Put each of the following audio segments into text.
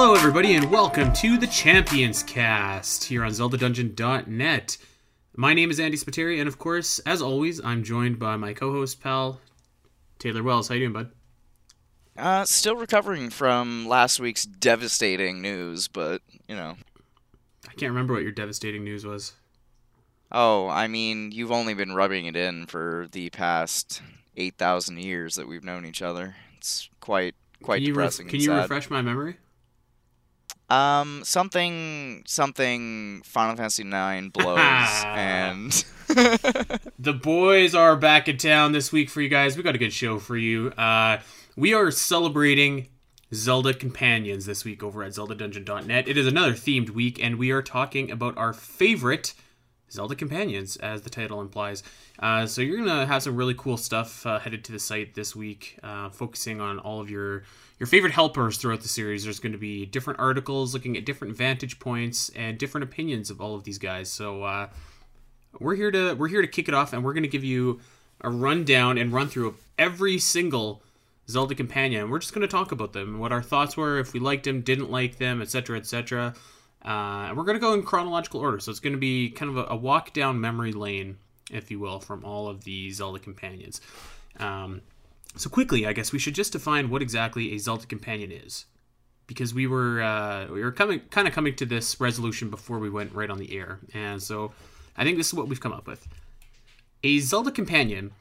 Hello, everybody, and welcome to the Champions Cast here on ZeldaDungeon.net. My name is Andy Spiteri, and of course, as always, I'm joined by my co-host pal Taylor Wells. How you doing, bud? Uh, still recovering from last week's devastating news, but you know. I can't remember what your devastating news was. Oh, I mean, you've only been rubbing it in for the past eight thousand years that we've known each other. It's quite quite can you depressing. Ref- can you refresh my memory? Um, something something Final Fantasy IX blows and. the boys are back in town this week for you guys. We got a good show for you. Uh, we are celebrating Zelda Companions this week over at ZeldaDungeon.net. It is another themed week, and we are talking about our favorite Zelda Companions, as the title implies. Uh, so you're gonna have some really cool stuff uh, headed to the site this week, uh, focusing on all of your your favorite helpers throughout the series. There's going to be different articles looking at different vantage points and different opinions of all of these guys. So uh, we're here to we're here to kick it off, and we're going to give you a rundown and run through of every single Zelda companion. We're just going to talk about them, what our thoughts were, if we liked them, didn't like them, etc., etc. Uh, and we're going to go in chronological order, so it's going to be kind of a, a, walk down memory lane, if you will, from all of the Zelda companions. Um, so quickly, I guess we should just define what exactly a Zelda companion is, because we were uh, we were coming kind of coming to this resolution before we went right on the air, and so I think this is what we've come up with. A Zelda companion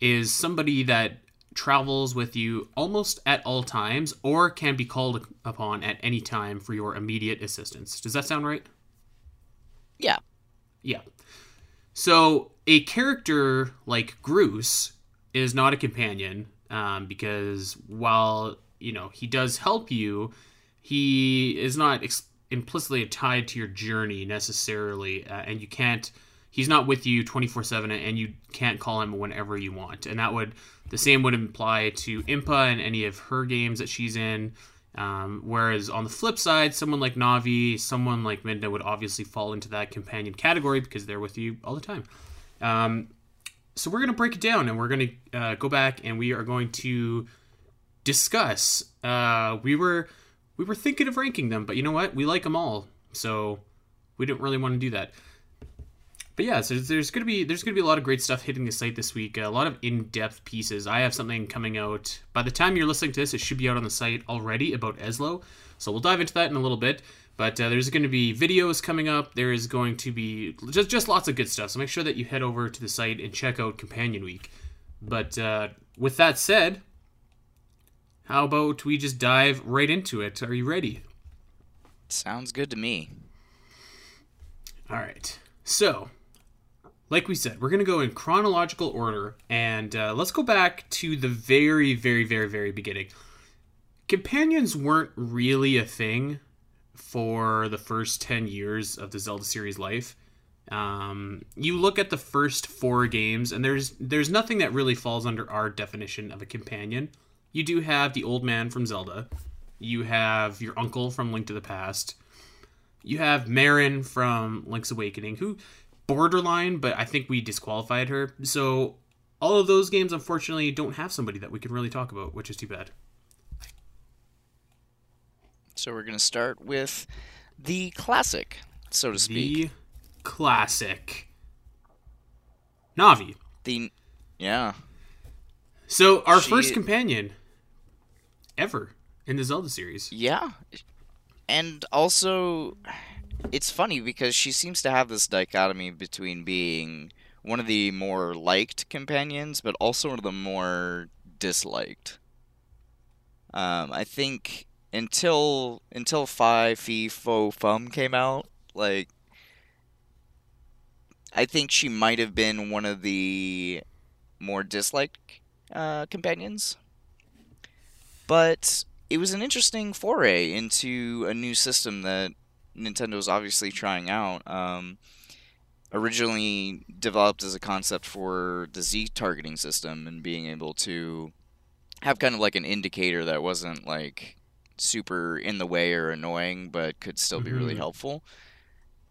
is somebody that travels with you almost at all times or can be called upon at any time for your immediate assistance. Does that sound right? Yeah. Yeah. So a character like Groose is not a companion um, because while you know he does help you, he is not ex- implicitly tied to your journey necessarily, uh, and you can't. He's not with you twenty four seven, and you can't call him whenever you want. And that would the same would apply to Impa and any of her games that she's in. Um, whereas on the flip side, someone like Navi, someone like Midna would obviously fall into that companion category because they're with you all the time. Um, so we're going to break it down and we're going to uh, go back and we are going to discuss. Uh, we were we were thinking of ranking them, but you know what? We like them all, so we didn't really want to do that but yeah, so there's gonna be there's gonna be a lot of great stuff hitting the site this week. A lot of in-depth pieces. I have something coming out. By the time you're listening to this, it should be out on the site already about Ezlo. So we'll dive into that in a little bit. But uh, there's going to be videos coming up. There is going to be just just lots of good stuff. So make sure that you head over to the site and check out Companion Week. But uh, with that said, how about we just dive right into it? Are you ready? Sounds good to me. All right. So, like we said, we're going to go in chronological order, and uh, let's go back to the very, very, very, very beginning. Companions weren't really a thing for the first 10 years of the Zelda series life. Um, you look at the first four games, and there's there's nothing that really falls under our definition of a companion. You do have the old man from Zelda. You have your uncle from Link to the Past. You have Marin from Link's Awakening, who borderline, but I think we disqualified her. So all of those games, unfortunately, don't have somebody that we can really talk about, which is too bad. So we're going to start with the classic, so to speak. The classic. Navi. The yeah. So our she... first companion ever in the Zelda series. Yeah. And also it's funny because she seems to have this dichotomy between being one of the more liked companions, but also one of the more disliked. Um, I think until until Fi Fi Fo Fum came out, like I think she might have been one of the more disliked uh, companions. But it was an interesting foray into a new system that Nintendo's obviously trying out. Um, originally developed as a concept for the Z targeting system and being able to have kind of like an indicator that wasn't like super in the way or annoying, but could still be mm-hmm. really helpful.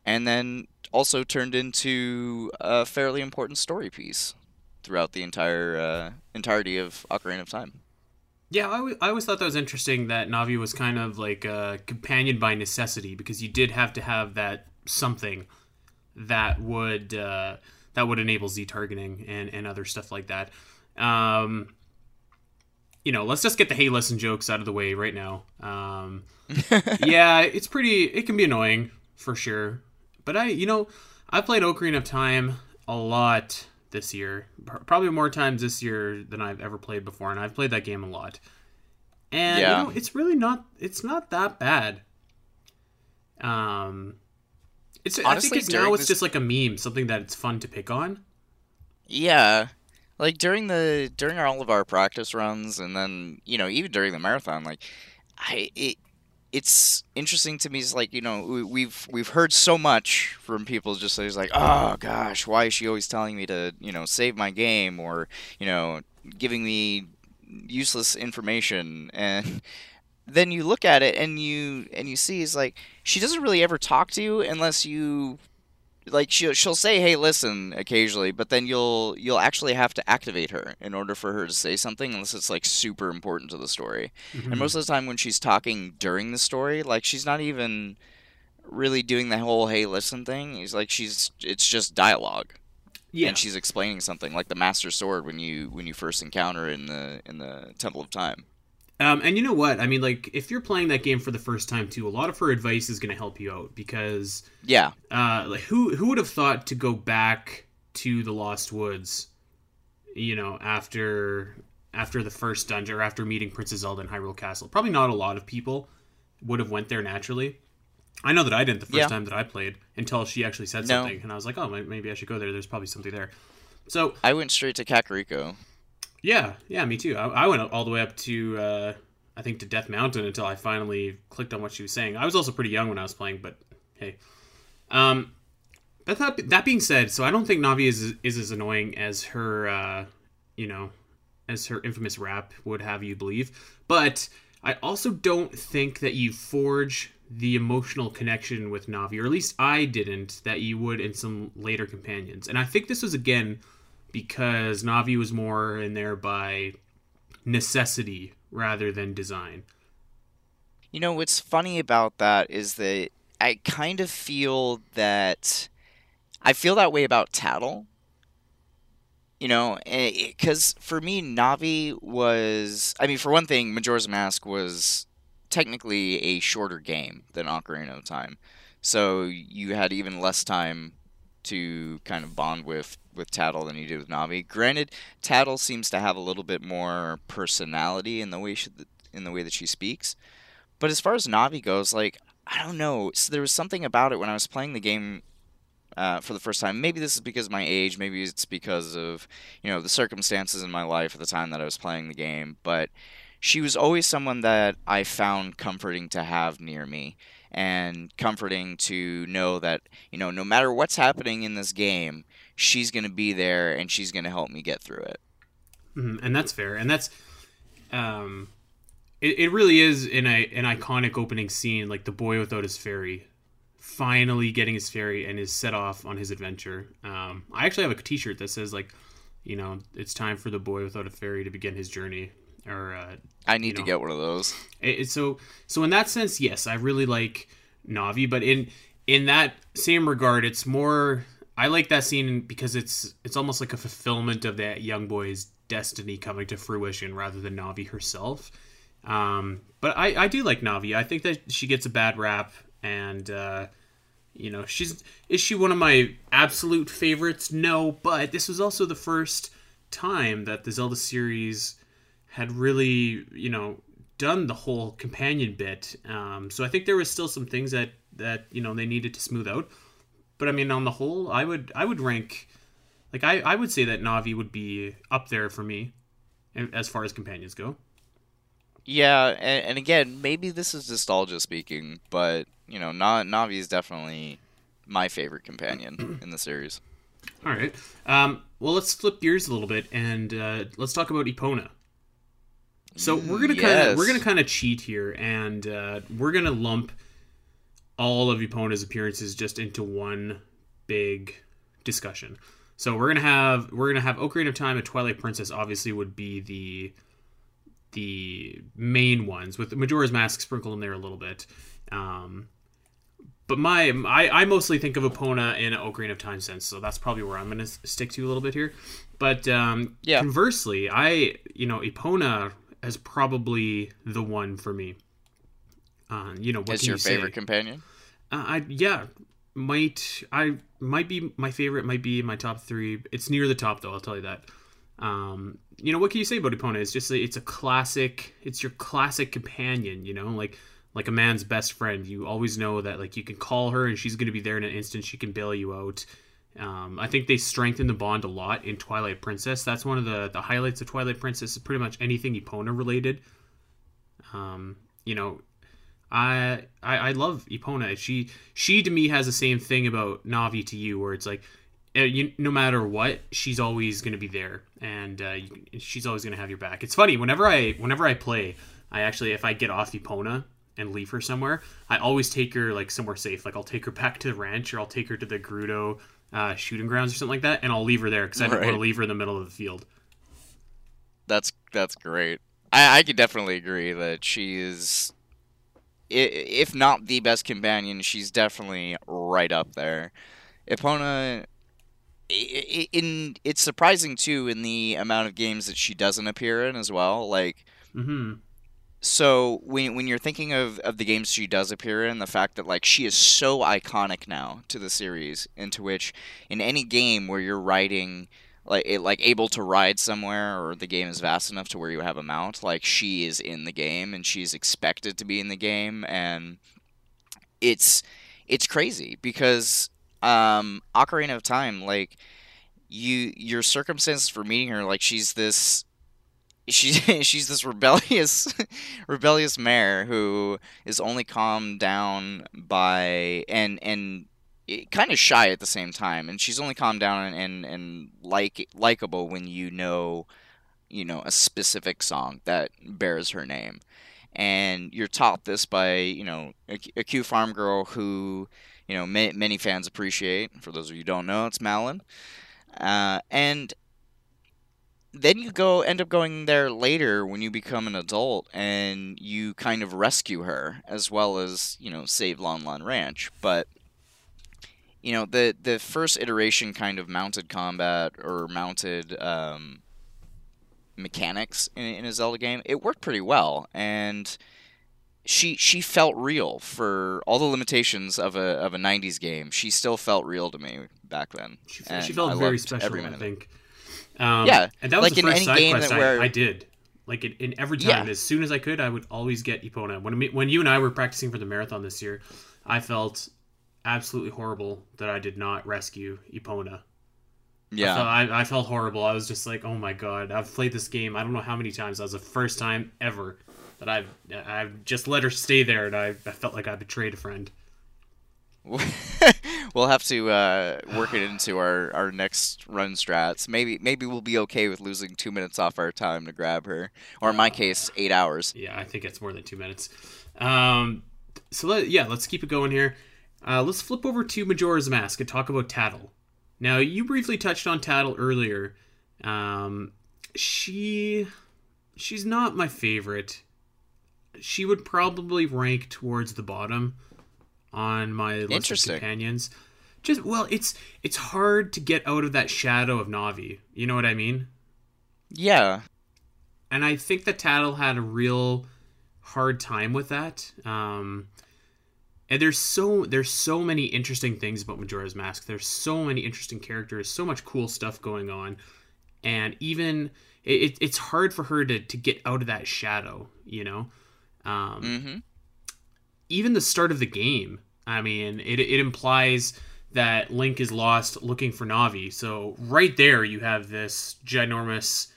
And then also turned into a fairly important story piece throughout the entire uh, entirety of Ocarina of Time. Yeah, I, w- I always thought that was interesting that Navi was kind of like a companion by necessity because you did have to have that something that would uh, that would enable Z targeting and, and other stuff like that. Um, you know, let's just get the hey listen jokes out of the way right now. Um, yeah, it's pretty. It can be annoying for sure, but I, you know, I played Ocarina of Time a lot this year, probably more times this year than I've ever played before, and I've played that game a lot. And Yeah. you know, it's really not. It's not that bad. Um, it's. I think it's now it's this- just like a meme, something that it's fun to pick on. Yeah. Like during the during all of our practice runs and then, you know, even during the marathon, like I it it's interesting to me is like, you know, we- we've we've heard so much from people just like, like, "Oh gosh, why is she always telling me to, you know, save my game or, you know, giving me useless information?" And then you look at it and you and you see is like she doesn't really ever talk to you unless you like she'll she'll say hey listen occasionally but then you'll you'll actually have to activate her in order for her to say something unless it's like super important to the story. Mm-hmm. and most of the time when she's talking during the story like she's not even really doing the whole hey listen thing. It's like she's it's just dialogue. Yeah, and she's explaining something like the master sword when you when you first encounter in the in the temple of time Um, and you know what? I mean, like, if you're playing that game for the first time too, a lot of her advice is going to help you out because, yeah uh, like, who who would have thought to go back to the Lost Woods, you know, after after the first dungeon or after meeting Princess Zelda in Hyrule Castle? Probably not a lot of people would have went there naturally. I know that I didn't the first Yeah. time that I played until she actually said No. something, and I was like, oh, maybe I should go there. There's probably something there. So i went straight to kakariko yeah, yeah, me too. I, I went all the way up to uh, I think to Death Mountain until I finally clicked on what she was saying. I was also pretty young when I was playing, but hey. Um, but that that being said, so I don't think Navi is is as annoying as her, uh, you know, as her infamous rap would have you believe. But I also don't think that you forge the emotional connection with Navi, or at least I didn't, that you would in some later companions. And I think this was again because Navi was more in there by necessity rather than design. You know, what's funny about that is that I kind of feel that I feel that way about Tatl. You know, eh, eh, because for me, Navi was. I mean, for one thing, Majora's Mask was technically a shorter game than Ocarina of Time. So you had even less time to kind of bond with, with Tatl than you did with Navi. Granted, Tatl seems to have a little bit more personality in the way she, in the way that she speaks. But as far as Navi goes, like I don't know, so there was something about it when I was playing the game uh, for the first time. Maybe this is because of my age. Maybe it's because of you know the circumstances in my life at the time that I was playing the game. But she was always someone that I found comforting to have near me, and comforting to know that you know no matter what's happening in this game, she's gonna be there and she's gonna help me get through it. Mhm, and that's fair. And that's, um, it, it really is in a an iconic opening scene, like the boy without his fairy, finally getting his fairy and is set off on his adventure. Um, I actually have a T-shirt that says like, you know, it's time for the boy without a fairy to begin his journey. Or uh, I need to know. get one of those. it- so so in that sense, yes, I really like Navi, but in in that same regard, it's more I like that scene because it's it's almost like a fulfillment of that young boy's destiny coming to fruition rather than Navi herself. Um, but I, I do like Navi. I think that she gets a bad rap, and uh, you know, she's is she one of my absolute favorites? No, but this was also the first time that the Zelda series had really, you know, done the whole companion bit. Um, so I think there was still some things that that you know they needed to smooth out. But I mean, on the whole, I would I would rank like I I would say that Navi would be up there for me as far as companions go. Yeah, and, and again, maybe this is nostalgia speaking, but you know, Na- Navi is definitely my favorite companion in the series. All right. Um, well, let's flip gears a little bit and uh, let's talk about Epona. So we're gonna kind of we're gonna kind of cheat here, and uh, we're gonna lump all of Epona's appearances just into one big discussion. So we're gonna have we're gonna have Ocarina of Time and Twilight Princess. Obviously, would be the the main ones with Majora's Mask sprinkled in there a little bit. Um, but my I, I mostly think of Epona in Ocarina of Time sense, so that's probably where I'm going to stick to a little bit here. But um, Yeah. conversely, I you know Epona is probably the one for me. Uh, you know, what Is your you say? favorite companion? Uh, I yeah, might I might be my favorite. Might be in my top three. It's near the top though. I'll tell you that. Um, you know what can you say about Epona? It's just a, it's a classic. It's your classic companion. You know, like like a man's best friend. You always know that like you can call her and she's going to be there in an instant. She can bail you out. Um, I think they strengthen the bond a lot in Twilight Princess. That's one of the the highlights of Twilight Princess. Is pretty much anything Epona related. Um, you know, I, I I love Epona. She she to me has the same thing about Navi to you, where it's like, uh, you, no matter what, she's always going to be there, and uh, you, she's always going to have your back. It's funny whenever I whenever I play, I actually if I get off Epona and leave her somewhere, I always take her like somewhere safe. Like I'll take her back to the ranch, or I'll take her to the Gerudo uh, shooting grounds or something like that, and I'll leave her there because I don't want to leave her in the middle of the field. That's that's great. I, I could definitely agree that she is, if not the best companion, she's definitely right up there. Epona, in it's surprising too in the amount of games that she doesn't appear in as well. Like hmm so when when you're thinking of, of the games she does appear in, the fact that like she is so iconic now to the series, into which in any game where you're riding like it, like able to ride somewhere or the game is vast enough to where you have a mount, like she is in the game and she's expected to be in the game and it's it's crazy because um Ocarina of Time like you your circumstances for meeting her like she's this she's she's this rebellious rebellious mare who is only calmed down by and and kind of shy at the same time and she's only calmed down and and, and like likable when you know you know a specific song that bears her name. And you're taught this by you know a, a Q farm girl who you know ma- many fans appreciate. For those of you who don't know it's Malon. Uh, and then you go end up going there later when you become an adult and you kind of rescue her as well as you know save Lon Lon Ranch but you know the the first iteration kind of mounted combat or mounted um, mechanics in, in a Zelda game it worked pretty well and she she felt real for all the limitations of a of a 90s game she still felt real to me back then She, And she felt I very special, I think. it. Um, Yeah, and that was like the first side quest I, where- I did. Like in, in every time, Yeah. as soon as I could, I would always get Epona. When when you and I were practicing for the marathon this year, I felt absolutely horrible that I did not rescue Epona. I, yeah felt, I, I felt horrible. I was just like, oh my god, I've played this game. I don't know how many times. That was the first time ever that I've I've just let her stay there, and I, I felt like I betrayed a friend. we'll have to uh, work it into our, our next run strats. Maybe maybe we'll be okay with losing two minutes off our time to grab her, or in my case, eight hours. Yeah, I think it's more than two minutes. Um, so let, yeah, let's keep it going here. Uh, let's flip over to Majora's Mask and talk about Tatl. Now, you briefly touched on Tatl earlier. Um, she, she's not my favorite. She would probably rank towards the bottom on my list of companions. Just well, it's it's hard to get out of that shadow of Navi. You know what I mean? Yeah, and I think that Tatl had a real hard time with that. Um, and there's so there's so many interesting things about Majora's Mask. There's so many interesting characters, so much cool stuff going on, and even it, it's hard for her to to get out of that shadow. You know, um, hmm even the start of the game. I mean, it it implies that Link is lost looking for Navi. So right there, you have this ginormous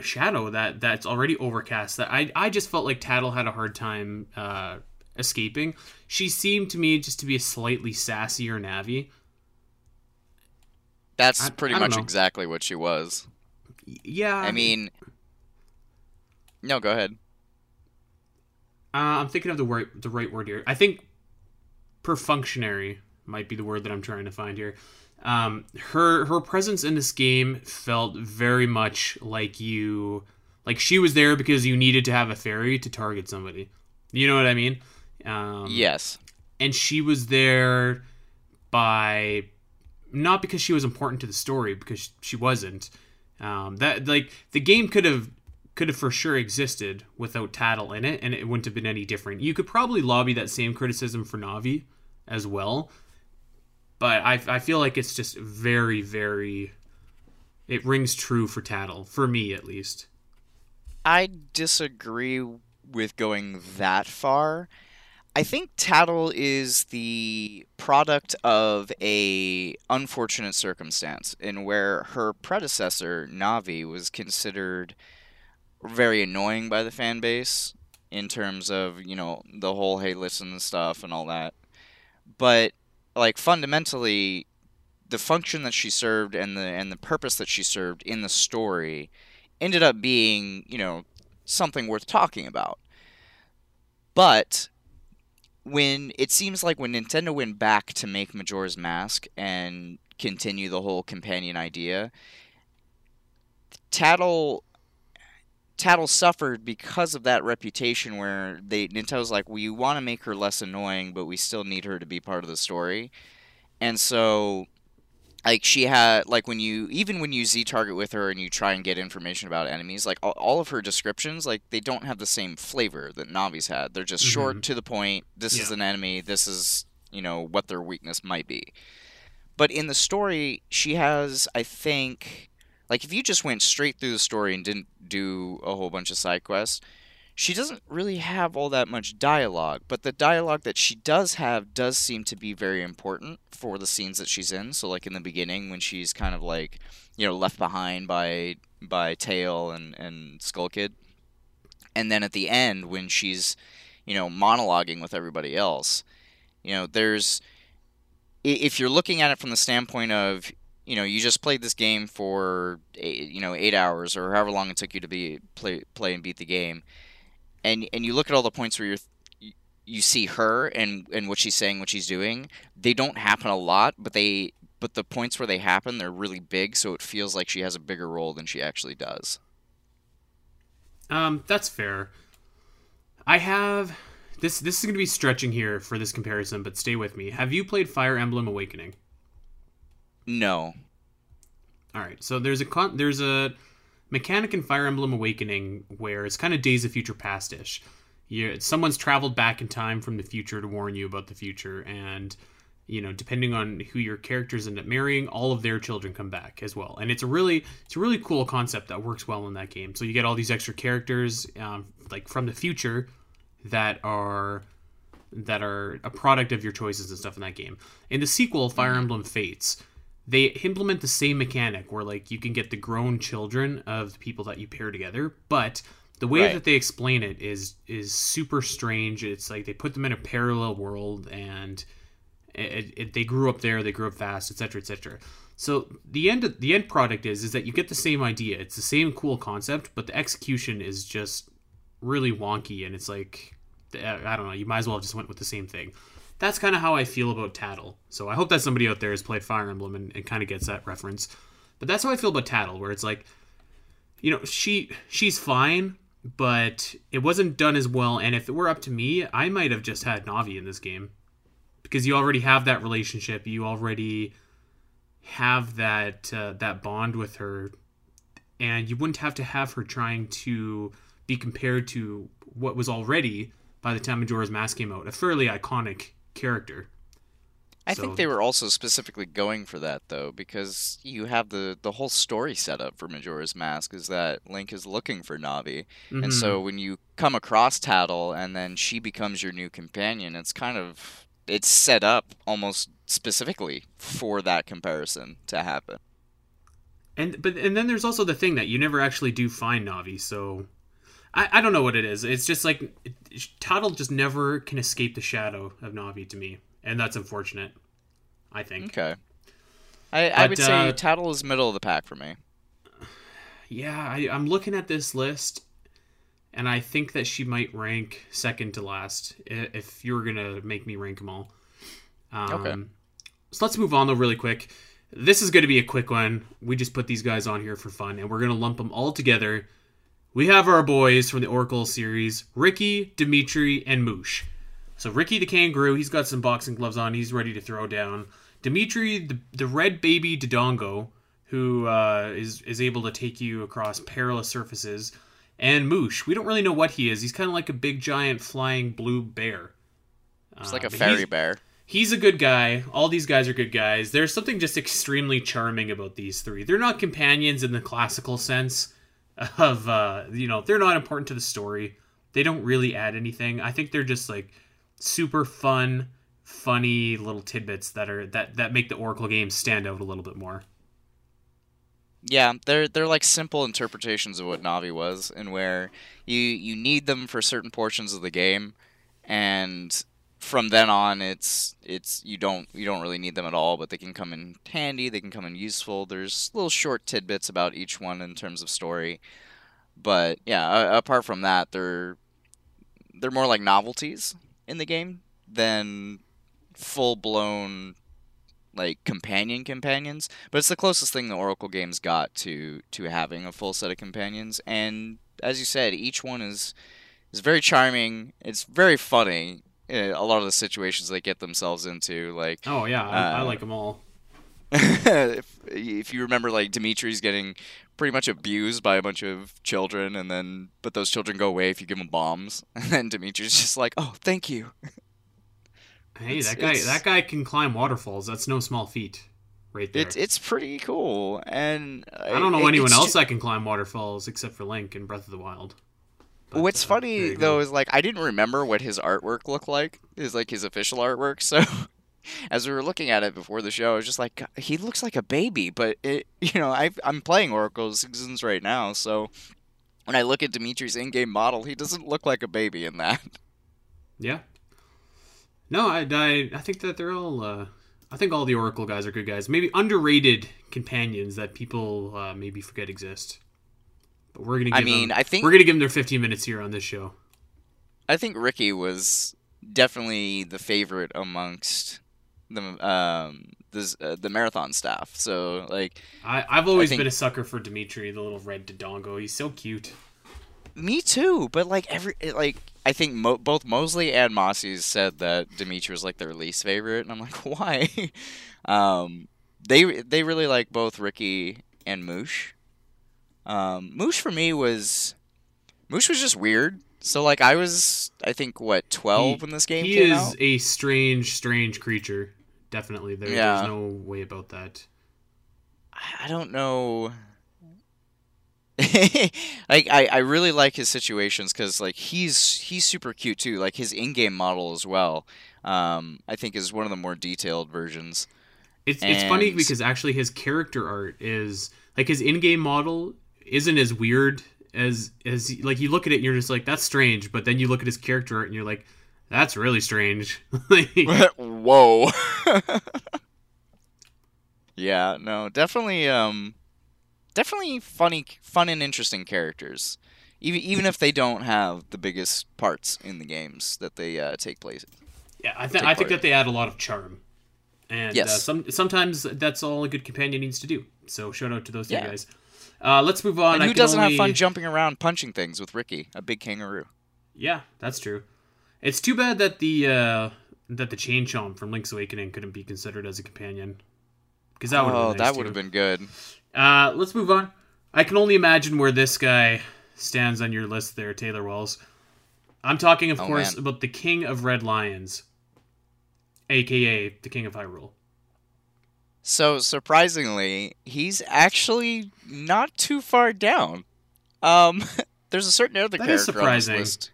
shadow that that's already overcast. That I I just felt like Tatl had a hard time uh, escaping. She seemed to me just to be a slightly sassier Navi. that's I- pretty I much know. exactly what she was. Yeah, I mean, no, go ahead. Uh, I'm thinking of the right the right word here. I think perfunctionary might be the word that I'm trying to find here. Um, her her presence in this game felt very much like you Like she was there because you needed to have a fairy to target somebody. You know what I mean? Um, yes. And she was there by not because she was important to the story because she wasn't. Um, that like the game could have could have for sure existed without Tatl in it, and it wouldn't have been any different. You could probably lobby that same criticism for Navi as well, but I I feel like it's just very very it rings true for Tatl for me at least. I disagree with going that far. I think Tatl is the product of a unfortunate circumstance in where her predecessor Navi was considered very annoying by the fan base in terms of you know the whole hey listen stuff and all that. But like fundamentally the function that she served and the and the purpose that she served in the story ended up being you know something worth talking about. But when it seems like when Nintendo went back to make Majora's Mask and continue the whole companion idea, Tatl Tatl suffered because of that reputation where they Nintendo's like, we want to make her less annoying, but we still need her to be part of the story. And so like she had like when you even when you z target with her and you try and get information about enemies like all, all of her descriptions like they don't have the same flavor that navi's had they're just mm-hmm. short to the point this yeah. is an enemy this is you know what their weakness might be but in the story she has i think like if you just went straight through the story and didn't do a whole bunch of side quests, she doesn't really have all that much dialogue, but the dialogue that she does have does seem to be very important for the scenes that she's in. So like in the beginning when she's kind of like, you know, left behind by by Tael and and Skull Kid. And then at the end when she's, you know, monologuing with everybody else, you know, there's if you're looking at it from the standpoint of you know you just played this game for eight, you know eight hours or however long it took you to be play play and beat the game, and and you look at all the points where you're you see her and and what she's saying, what she's doing. They don't happen a lot, but they but the points where they happen, they're really big, so it feels like she has a bigger role than she actually does. Um, that's fair. I have this. This is going to be stretching here for this comparison, but stay with me. Have you played Fire Emblem Awakening? No. All right. So there's a con- there's a mechanic in Fire Emblem Awakening where it's kind of Days of Future Pastish. You someone's traveled back in time from the future to warn you about the future, and you know, depending on who your characters end up marrying, all of their children come back as well. And it's a really it's a really cool concept that works well in that game. So you get all these extra characters um, like from the future that are that are a product of your choices and stuff in that game. In the sequel, Fire mm-hmm. Emblem Fates, they implement the same mechanic where like you can get the grown children of the people that you pair together, but the way right. that they explain it is is super strange. It's like they put them in a parallel world and it, it, they grew up there, they grew up fast, etc., etc. So the end the end product is is that you get the same idea. It's the same cool concept, but the execution is just really wonky, and it's like I don't know. You might as well have just went with the same thing that's kind of how I feel about Tatl. So I hope that somebody out there has played Fire Emblem and, and kind of gets that reference. But that's how I feel about Tatl, where it's like, you know, she she's fine, but it wasn't done as well. And if it were up to me, I might have just had Navi in this game because you already have that relationship. You already have that uh, that bond with her, and you wouldn't have to have her trying to be compared to what was already by the time Majora's Mask came out, a fairly iconic character. I so, think they were also specifically going for that though, because you have the the whole story set up for Majora's Mask is that Link is looking for Navi, mm-hmm. and so mm-hmm. when you come across Tatl and then she becomes your new companion, it's kind of it's set up almost specifically for that comparison to happen. And but and then there's also the thing that you never actually do find Navi, so I, I don't know what it is. It's just like Tatl just never can escape the shadow of Navi to me, and that's unfortunate. I think. Okay. I, but, I would say uh, Tatl is middle of the pack for me. Yeah, I, I'm looking at this list, and I think that she might rank second to last if you were gonna make me rank them all. Um, okay. So let's move on though, really quick. This is going to be a quick one. We just put these guys on here for fun, and we're going to lump them all together we have our boys from the Oracle series Ricky, Dimitri, and Moosh. So, Ricky the kangaroo, he's got some boxing gloves on, he's ready to throw down. Dimitri, the, the red baby Dodongo, who uh, is is able to take you across perilous surfaces. And Moosh, we don't really know what he is. He's kind of like a big, giant, flying blue bear. It's like Uh, a fairy he's- bear. He's a good guy. All these guys are good guys. There's something just extremely charming about these three. They're not companions in the classical sense of, uh, you know, they're not important to the story. They don't really add anything. I think they're just like super fun, funny little tidbits that are that that make the Oracle games stand out a little bit more. Yeah, they're they're like simple interpretations of what Navi was, and where you you need them for certain portions of the game, and from then on, it's it's you don't you don't really need them at all, but they can come in handy. They can come in useful. There's little short tidbits about each one in terms of story, but yeah, apart from that, they're they're more like novelties in the game than full blown like companion companions but it's the closest thing the oracle games got to to having a full set of companions and as you said each one is is very charming it's very funny uh, a lot of the situations they get themselves into like Oh yeah, I, I Uh, like them all. if, if you remember like dimitri's getting pretty much abused by a bunch of children and then but those children go away if you give them bombs and then dimitri's just like oh thank you Hey, it's- that guy it's- that guy can climb waterfalls. That's no small feat, right there. it's it's pretty cool and I don't know it- anyone else that can climb waterfalls except for Link in Breath of the Wild. But, What's funny though is like I didn't remember what his artwork looked like. Is like his official artwork. So as we were looking at it before the show, I was just like, he looks like a baby. But it, you know, i I'm playing Oracle Seasons right now, so when I look at Dimitri's in-game model, he doesn't look like a baby in that. Yeah. No, I, I, I think that they're all. Uh, I think all the Oracle guys are good guys. Maybe underrated companions that people uh, maybe forget exist. But we're gonna. Give I mean, them, I think we're gonna give them their 15 minutes here on this show. I think Ricky was definitely the favorite amongst the um the uh, the marathon staff. So like I, I've always think- been a sucker for Dimitri, the little red Dodongo. He's so cute. Me too, but like every like I think Mo- both Mosley and Mossy said that Dimitri was like their least favorite, and I'm like, why? um, they they really like both Ricky and Moosh. Um, Moosh for me was Moosh was just weird. So like I was I think what twelve He- when this game he came is out. a strange, strange creature. Definitely, there, Yeah. there's no way about that. I don't know. like I, I really like his situations because like he's he's super cute too. Like his in-game model as well. Um, I think is one of the more detailed versions. It's it's funny because actually his character art is like his in-game model isn't as weird as as like you look at it and you're just like that's strange, but then you look at his character art and you're like that's really strange. Like, Whoa. yeah, no, definitely um definitely funny fun and interesting characters. Even even if they don't have the biggest parts in the games that they uh, take place. yeah, I, th- I think that they add a lot of charm, and uh, some sometimes that's all a good companion needs to do. So shout out to those two Yeah. guys. Uh, let's move on. And who doesn't only- have fun jumping around punching things with Ricky, a big kangaroo? Yeah, that's true. It's too bad that the uh, that the chain chomp from Link's Awakening couldn't be considered as a companion. Because that would oh, have been nice that would have been good. Uh, let's move on. I can only imagine where this guy stands on your list there, Taylor Wells. I'm talking, of Oh, course, man. about the King of Red Lions, aka the King of Hyrule. So surprisingly, he's actually not too far down. Um, there's a certain other That character on this list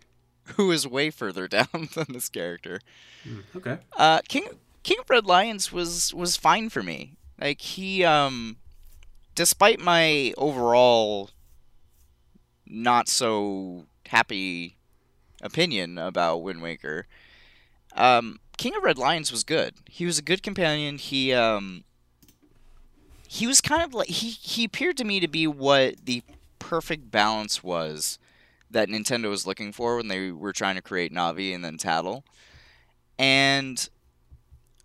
who is way further down than this character. Hmm, Okay. Uh, King King of Red Lions was was fine for me. Like he, um, despite my overall not so happy opinion about Wind Waker, um, King of Red Lions was good. He was a good companion. He, um, he was kind of like he he appeared to me to be what the perfect balance was that Nintendo was looking for when they were trying to create Navi and then Tatl. And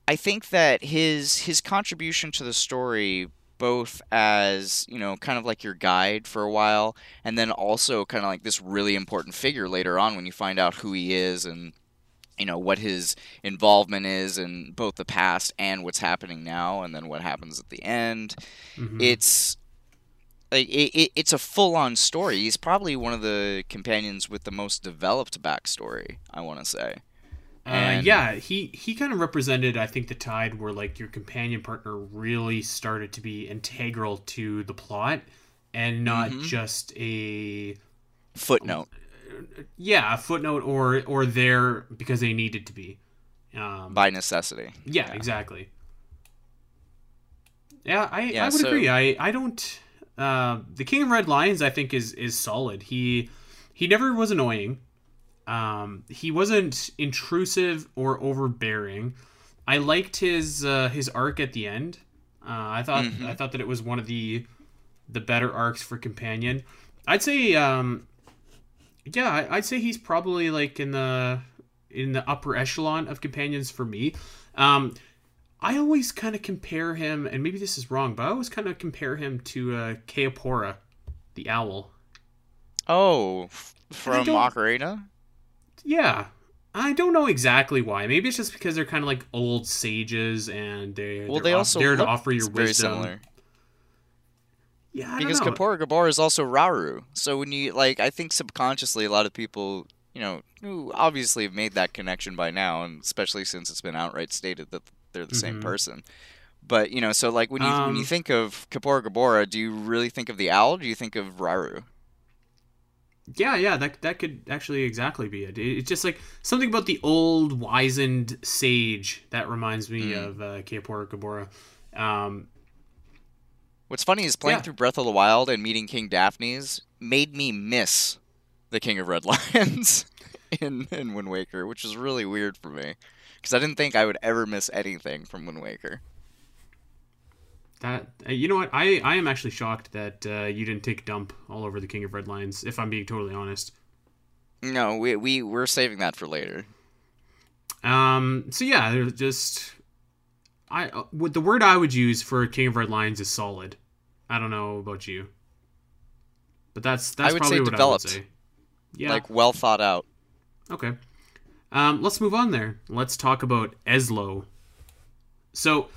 I think that his his contribution to the story both as you know kind of like your guide for a while and then also kind of like this really important figure later on when you find out who he is and you know what his involvement is in both the past and what's happening now and then what happens at the end Mhm. it's like it, it, it's a full-on story he's probably one of the companions with the most developed backstory i want to say Uh, yeah, he he kind of represented, I think, the tide where like your companion partner really started to be integral to the plot, and not Mhm. just a footnote yeah a footnote or or there because they needed to be. Um, by necessity yeah, exactly. Yeah, I, Yeah, I would so- agree. I I don't. Uh, the King of Red Lions, I think, is is solid. He he never was annoying. Um, he wasn't intrusive or overbearing. I liked his uh, his arc at the end. Uh, I thought Mhm. I thought that it was one of the the better arcs for companion. I'd say, um, yeah, I- I'd say he's probably like in the in the upper echelon of companions for me. Um, I always kind of compare him, and maybe this is wrong, but I always kind of compare him to uh, Kaepora, the owl. oh from ocarina Yeah, I don't know exactly why. Maybe it's just because they're kind of like old sages, and they well they're they also there to offer your very wisdom. similar Yeah, I because know. Kaepora Gabor is also Rauru. So when you like, I think subconsciously a lot of people, you know, who obviously have made that connection by now, and especially since it's been outright stated that they're the same Mhm. person. But you know, so like when you when you Um, think of Kaepora Gaebora, do you really think of the owl? Do you think of Rauru? Yeah, yeah, that that could actually exactly be it. It- It's just like something about the old wizened sage that reminds me Mm. of uh, Kaepora Gaebora. Um, What's funny is playing Yeah. through Breath of the Wild and meeting King Daphne's made me miss the King of Red Lions in in Wind Waker, which is really weird for me because I didn't think I would ever miss anything from Wind Waker. that uh, you know what I I am actually shocked that uh, you didn't take dump all over the King of Red Lions. If I'm being totally honest. No, we we we're saving that for later. Um. So yeah, there's just I uh, what the word I would use for King of Red Lions is solid. I don't know about you, but that's that's would probably say what developed. I would say. Yeah. Like well thought out. Okay. Um, let's move on there. Let's talk about Ezlo. So,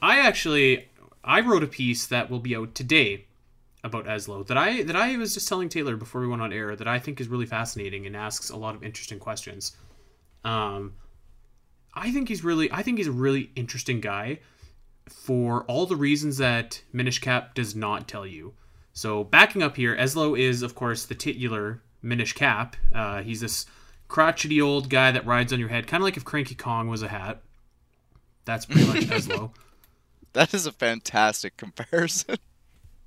I actually I wrote a piece that will be out today about Ezlo that I that I was just telling Taylor before we went on air that I think is really fascinating and asks a lot of interesting questions. Um, I think he's really I think he's a really interesting guy for all the reasons that Minish Cap does not tell you. So backing up here, Ezlo is of course the titular Minish Cap. Uh, he's this crotchety old guy that rides on your head, kind of like if Cranky Kong was a hat. That's pretty much Ezlo. That is a fantastic comparison.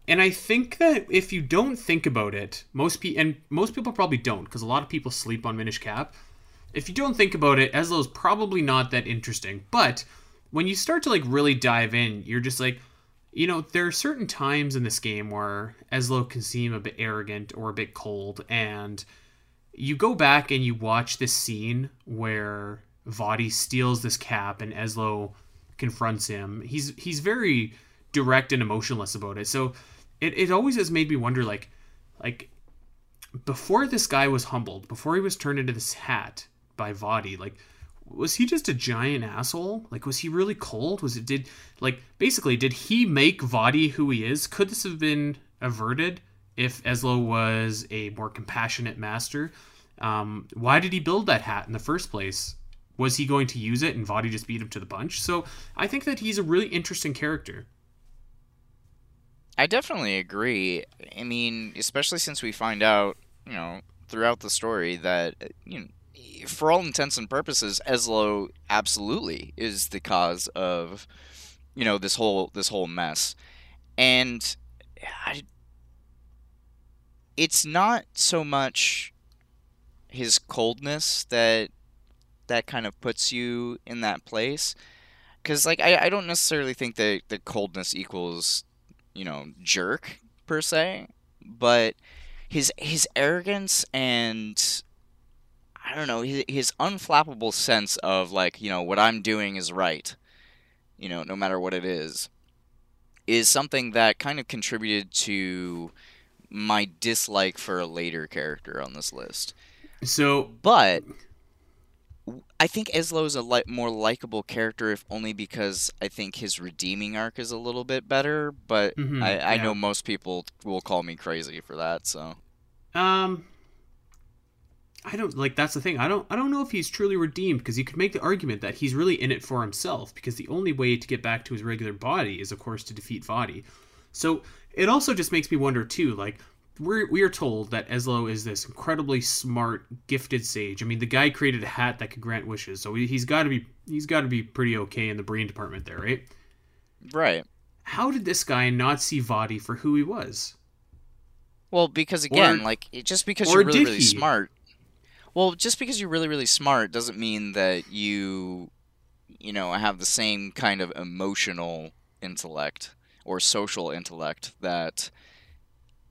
And I think that if you don't think about it, most people and most people probably don't, because a lot of people sleep on Minish Cap. If you don't think about it, Ezlo is probably not that interesting. But when you start to like really dive in, you're just like, you know, there are certain times in this game where Ezlo can seem a bit arrogant or a bit cold, and you go back and you watch this scene where Vaati steals this cap and Ezlo confronts him. He's he's very direct and emotionless about it. So it, it always has made me wonder like like before this guy was humbled, before he was turned into this hat by Vaati, like was he just a giant asshole? Like was he really cold? Was it did like basically did he make Vaati who he is? Could this have been averted if Ezlo was a more compassionate master? Um, why did he build that hat in the first place? Was he going to use it and Vaati just beat him to the punch? So I think that he's a really interesting character. I definitely agree. I mean, especially since we find out, you know, throughout the story that uh, you know, for all intents and purposes, Ezlo absolutely is the cause of, you know, this whole this whole mess, and I, it's not so much his coldness that that kind of puts you in that place, because like I, I don't necessarily think that the coldness equals you know jerk per se but his his arrogance and i don't know his, his unflappable sense of like you know what i'm doing is right you know no matter what it is is something that kind of contributed to my dislike for a later character on this list. So, but I think Ezlo is a li- more likable character, if only because I think his redeeming arc is a little bit better. But Mhm, I, I yeah. know most people will call me crazy for that. So um, I don't like. That's the thing. I don't. I don't know if he's truly redeemed because you could make the argument that he's really in it for himself because the only way to get back to his regular body is, of course, to defeat Vaati. So it also just makes me wonder too. Like we're we are told that Ezlo is this incredibly smart, gifted sage. I mean, the guy created a hat that could grant wishes, so he- he's got to be he's got to be pretty okay in the brain department there, right? right. How did this guy not see Vaati for who he was? Well, because again, Or- like just because you're really really he? smart. Well, just because you're really really smart doesn't mean that you, you know, have the same kind of emotional intellect or social intellect that,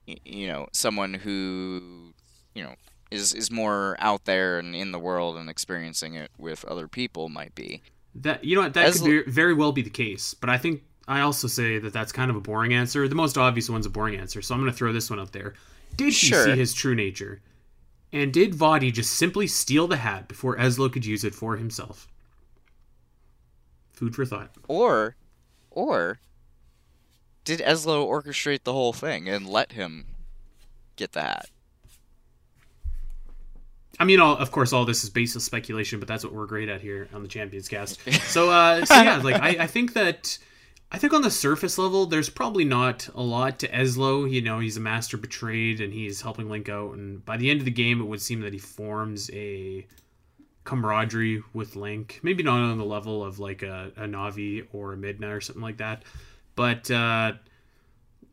you know, someone who, you know, is is more out there and in the world and experiencing it with other people might be. That you know what that As could be, very well be the case, but I think I also say that that's kind of a boring answer. The most obvious one's a boring answer, so I'm going to throw this one out there. Did he Sure. see his true nature? And did Vaati just simply steal the hat before Ezlo could use it for himself? Food for thought. Or, or, did Ezlo orchestrate the whole thing and let him get the hat? I mean, all, of course, all this is baseless speculation, but that's what we're great at here on the Champions Cast. So, uh, so yeah, like I, I think that I think on the surface level, there's probably not a lot to Ezlo. You know, he's a master betrayed, and he's helping Link out. And by the end of the game, it would seem that he forms a camaraderie with Link. Maybe not on the level of like a, a Navi or a Midna or something like that, but uh,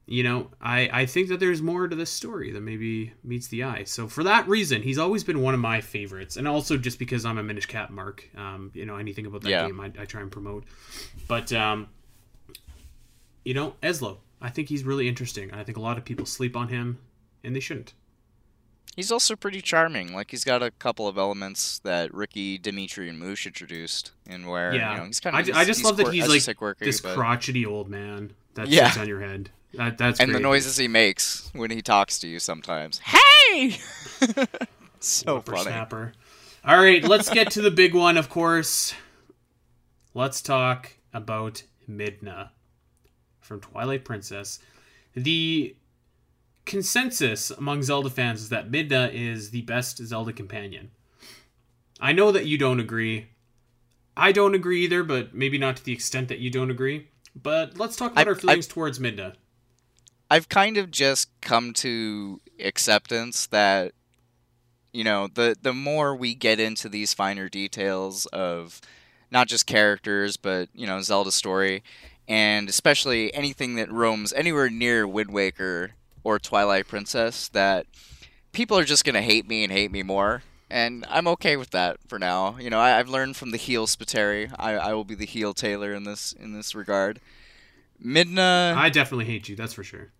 you know, I, I think that there's more to this story than maybe meets the eye. So for that reason, he's always been one of my favorites, and also just because I'm a Minish Cap Mark, um, you know, anything about that Yeah. game I, I try and promote. But um, you know, Ezlo, I think he's really interesting. I think a lot of people sleep on him, and they shouldn't. He's also pretty charming. Like he's got a couple of elements that Ricky, Dimitri, and Moosh introduced, in where Yeah. you know he's kind I, of. I just love that he's like worker, this but... crotchety old man that Yeah. sits on your head. That, that's and the noises he makes when he talks to you sometimes. Hey, so funny. Whippersnapper. All right, let's get to the big one, of course. Let's talk about Midna from Twilight Princess. The consensus among Zelda fans is that Midna is the best Zelda companion. I know that you don't agree. I don't agree either, but maybe not to the extent that you don't agree. But let's talk about I- our feelings towards Midna. I've kind of just come to acceptance that you know the the more we get into these finer details of not just characters but you know Zelda story and especially anything that roams anywhere near Wind Waker or Twilight Princess that people are just gonna hate me and hate me more and I'm okay with that for now. You know, I, I've learned from the heel Spiteri. I, I will be the heel Taylor in this in this regard. Midna. I definitely hate you, that's for sure.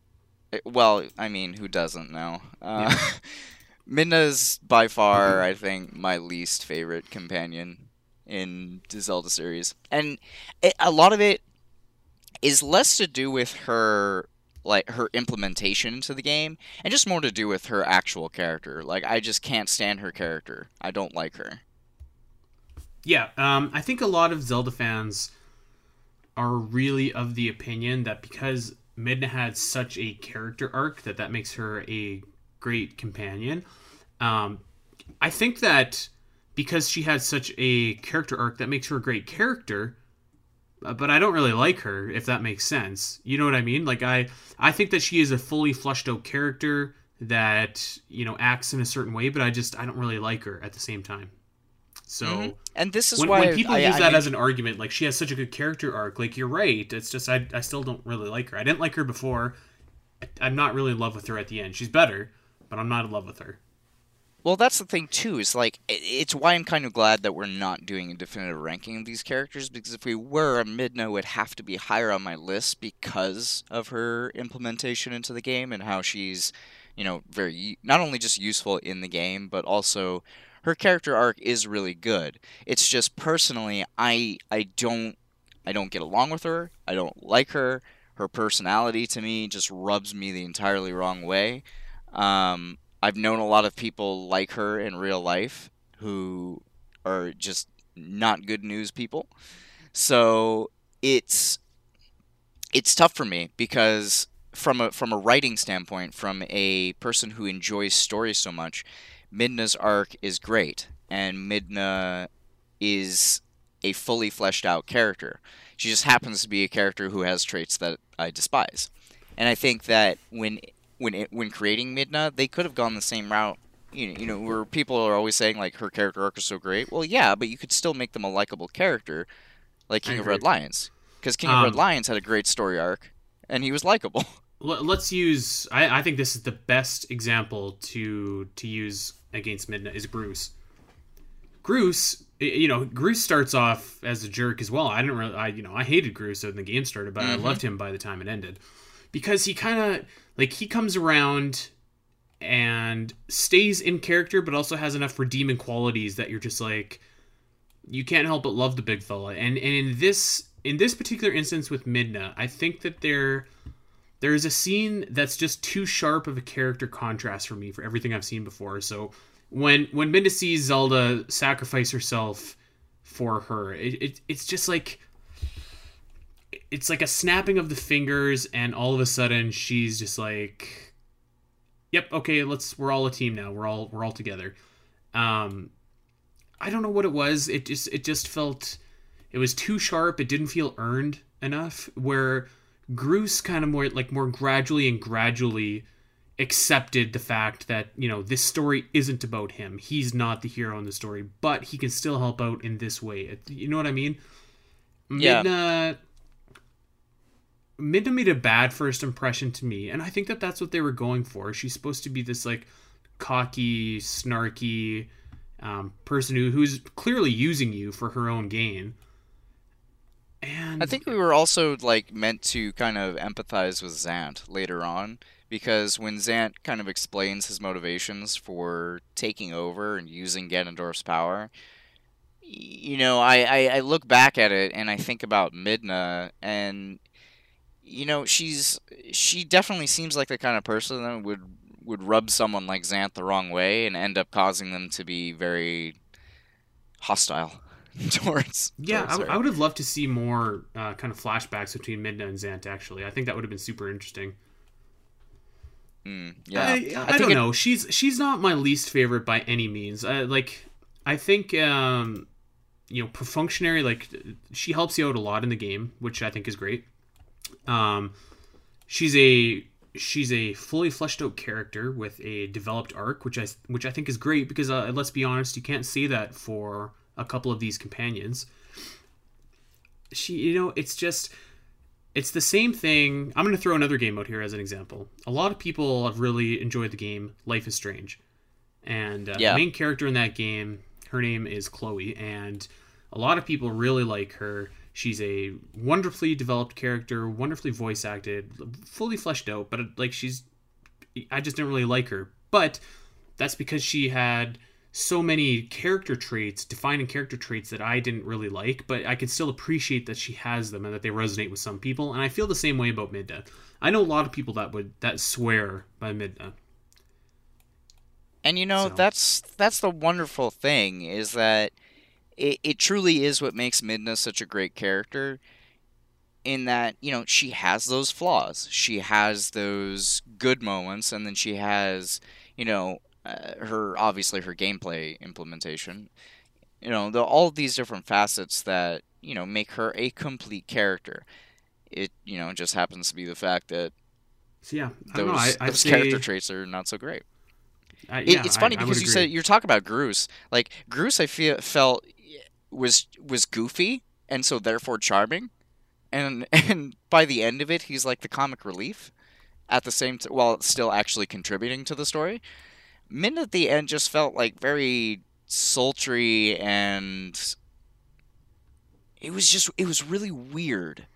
Uh, Well, I mean, who doesn't now? Uh, Midna's by far, I think, my least favorite companion in the Zelda series, and it, a lot of it is less to do with her like her implementation into the game and just more to do with her actual character. Like i just can't stand her character. I don't like her. Yeah, um, I think a lot of Zelda fans are really of the opinion that because Midna had such a character arc that that makes her a great companion. Um, I think that because she had such a character arc that makes her a great character, but I don't really like her if that makes sense. You know what I mean? Like I I think that she is a fully fleshed out character that, you know, acts in a certain way, but I just I don't really like her at the same time. So Mhm. and this is when, why when people I, use I that make- as an argument, like she has such a good character arc, like you're right. It's just I, I still don't really like her. I didn't like her before. I- I'm not really in love with her at the end. She's better, but I'm not in love with her. Well, that's the thing too. Is like it's why I'm kind of glad that we're not doing a definitive ranking of these characters because if we were, Midna would have to be higher on my list because of her implementation into the game and how she's, you know, very not only just useful in the game but also her character arc is really good. It's just personally, I I don't I don't get along with her. I don't like her. her personality to me just rubs me the entirely wrong way. Um, I've known a lot of people like her in real life who are just not good news people. So it's it's tough for me because from a from a writing standpoint, from a person who enjoys stories so much, Midna's arc is great, and Midna is a fully fleshed out character. She just happens to be a character who has traits that I despise, and I think that when when it, when creating Midna, they could have gone the same route. You know, you know, where people are always saying like her character arc is so great. Well, yeah, but you could still make them a likable character, like King of Red Lions, because King um, of Red Lions had a great story arc, and he was likable. Let's use. I, I think this is the best example to to use against Midna is Groose. Groose, you know, Groose starts off as a jerk as well. I didn't really, I you know, I hated Groose when the game started, but mm-hmm. I loved him by the time it ended because he kind of like he comes around and stays in character, but also has enough redeeming qualities that you're just like you can't help but love the big fella. And and in this in this particular instance with Midna, I think that there there is a scene that's just too sharp of a character contrast for me for everything I've seen before. So when when Midna sees Zelda sacrifice herself for her, it, it it's just like it's like a snapping of the fingers and all of a sudden she's just like yep okay let's we're all a team now. We're all we're all together. Um i don't know what it was. It just it just felt it was too sharp. It didn't feel earned enough where Groose kind of more like more gradually and gradually accepted the fact that you know this story isn't about him. He's not the hero in the story but he can still help out in this way. You know what i mean? Yeah. Midna Midna made a bad first impression to me, and I think that that's what they were going for. She's supposed to be this like cocky, snarky um, person who who's clearly using you for her own gain. And I think we were also like meant to kind of empathize with Zant later on because when Zant kind of explains his motivations for taking over and using Ganondorf's power, you know, I, I, I look back at it and I think about Midna and you know, she's she definitely seems like the kind of person that would would rub someone like Zant the wrong way and end up causing them to be very hostile towards. Yeah, towards I, I, would have loved to see more uh, kind of flashbacks between Midna and Zant. Actually, I think that would have been super interesting. Mm, yeah, I, I, I don't it... know. She's she's not my least favorite by any means. Uh, like I think um, you know, perfunctory. Like she helps you out a lot in the game, which I think is great. Um, she's a she's a fully fleshed out character with a developed arc, which I which I think is great because uh, let's be honest, you can't see that for a couple of these companions. She, you know, it's just it's the same thing. I'm going to throw another game out here as an example. A lot of people have really enjoyed the game Life is Strange, and uh, yeah. the main character in that game, her name is Chloe, and a lot of people really like her She's a wonderfully developed character, wonderfully voice acted, fully fleshed out, but like she's I just didn't really like her. But that's because she had so many character traits, defining character traits that I didn't really like, but I can still appreciate that she has them and that they resonate with some people. And I feel the same way about Midna. I know a lot of people that would that swear by Midna. And you know, so. that's that's the wonderful thing is that it, it truly is what makes Midna such a great character in that you know she has those flaws. She has those good moments and then she has you know uh, her obviously her gameplay implementation. You know the, all of these different facets that you know make her a complete character. It you know just happens to be the fact that so yeah I those, know, I, those character traits are not so great. Uh, yeah, it, it's funny I, because you said you're talking about Groose. Like Groose, I feel felt was was goofy and so therefore charming, and and by the end of it, he's like the comic relief. At the same time, while still actually contributing to the story, Min at the end just felt like very sultry and it was just it was really weird.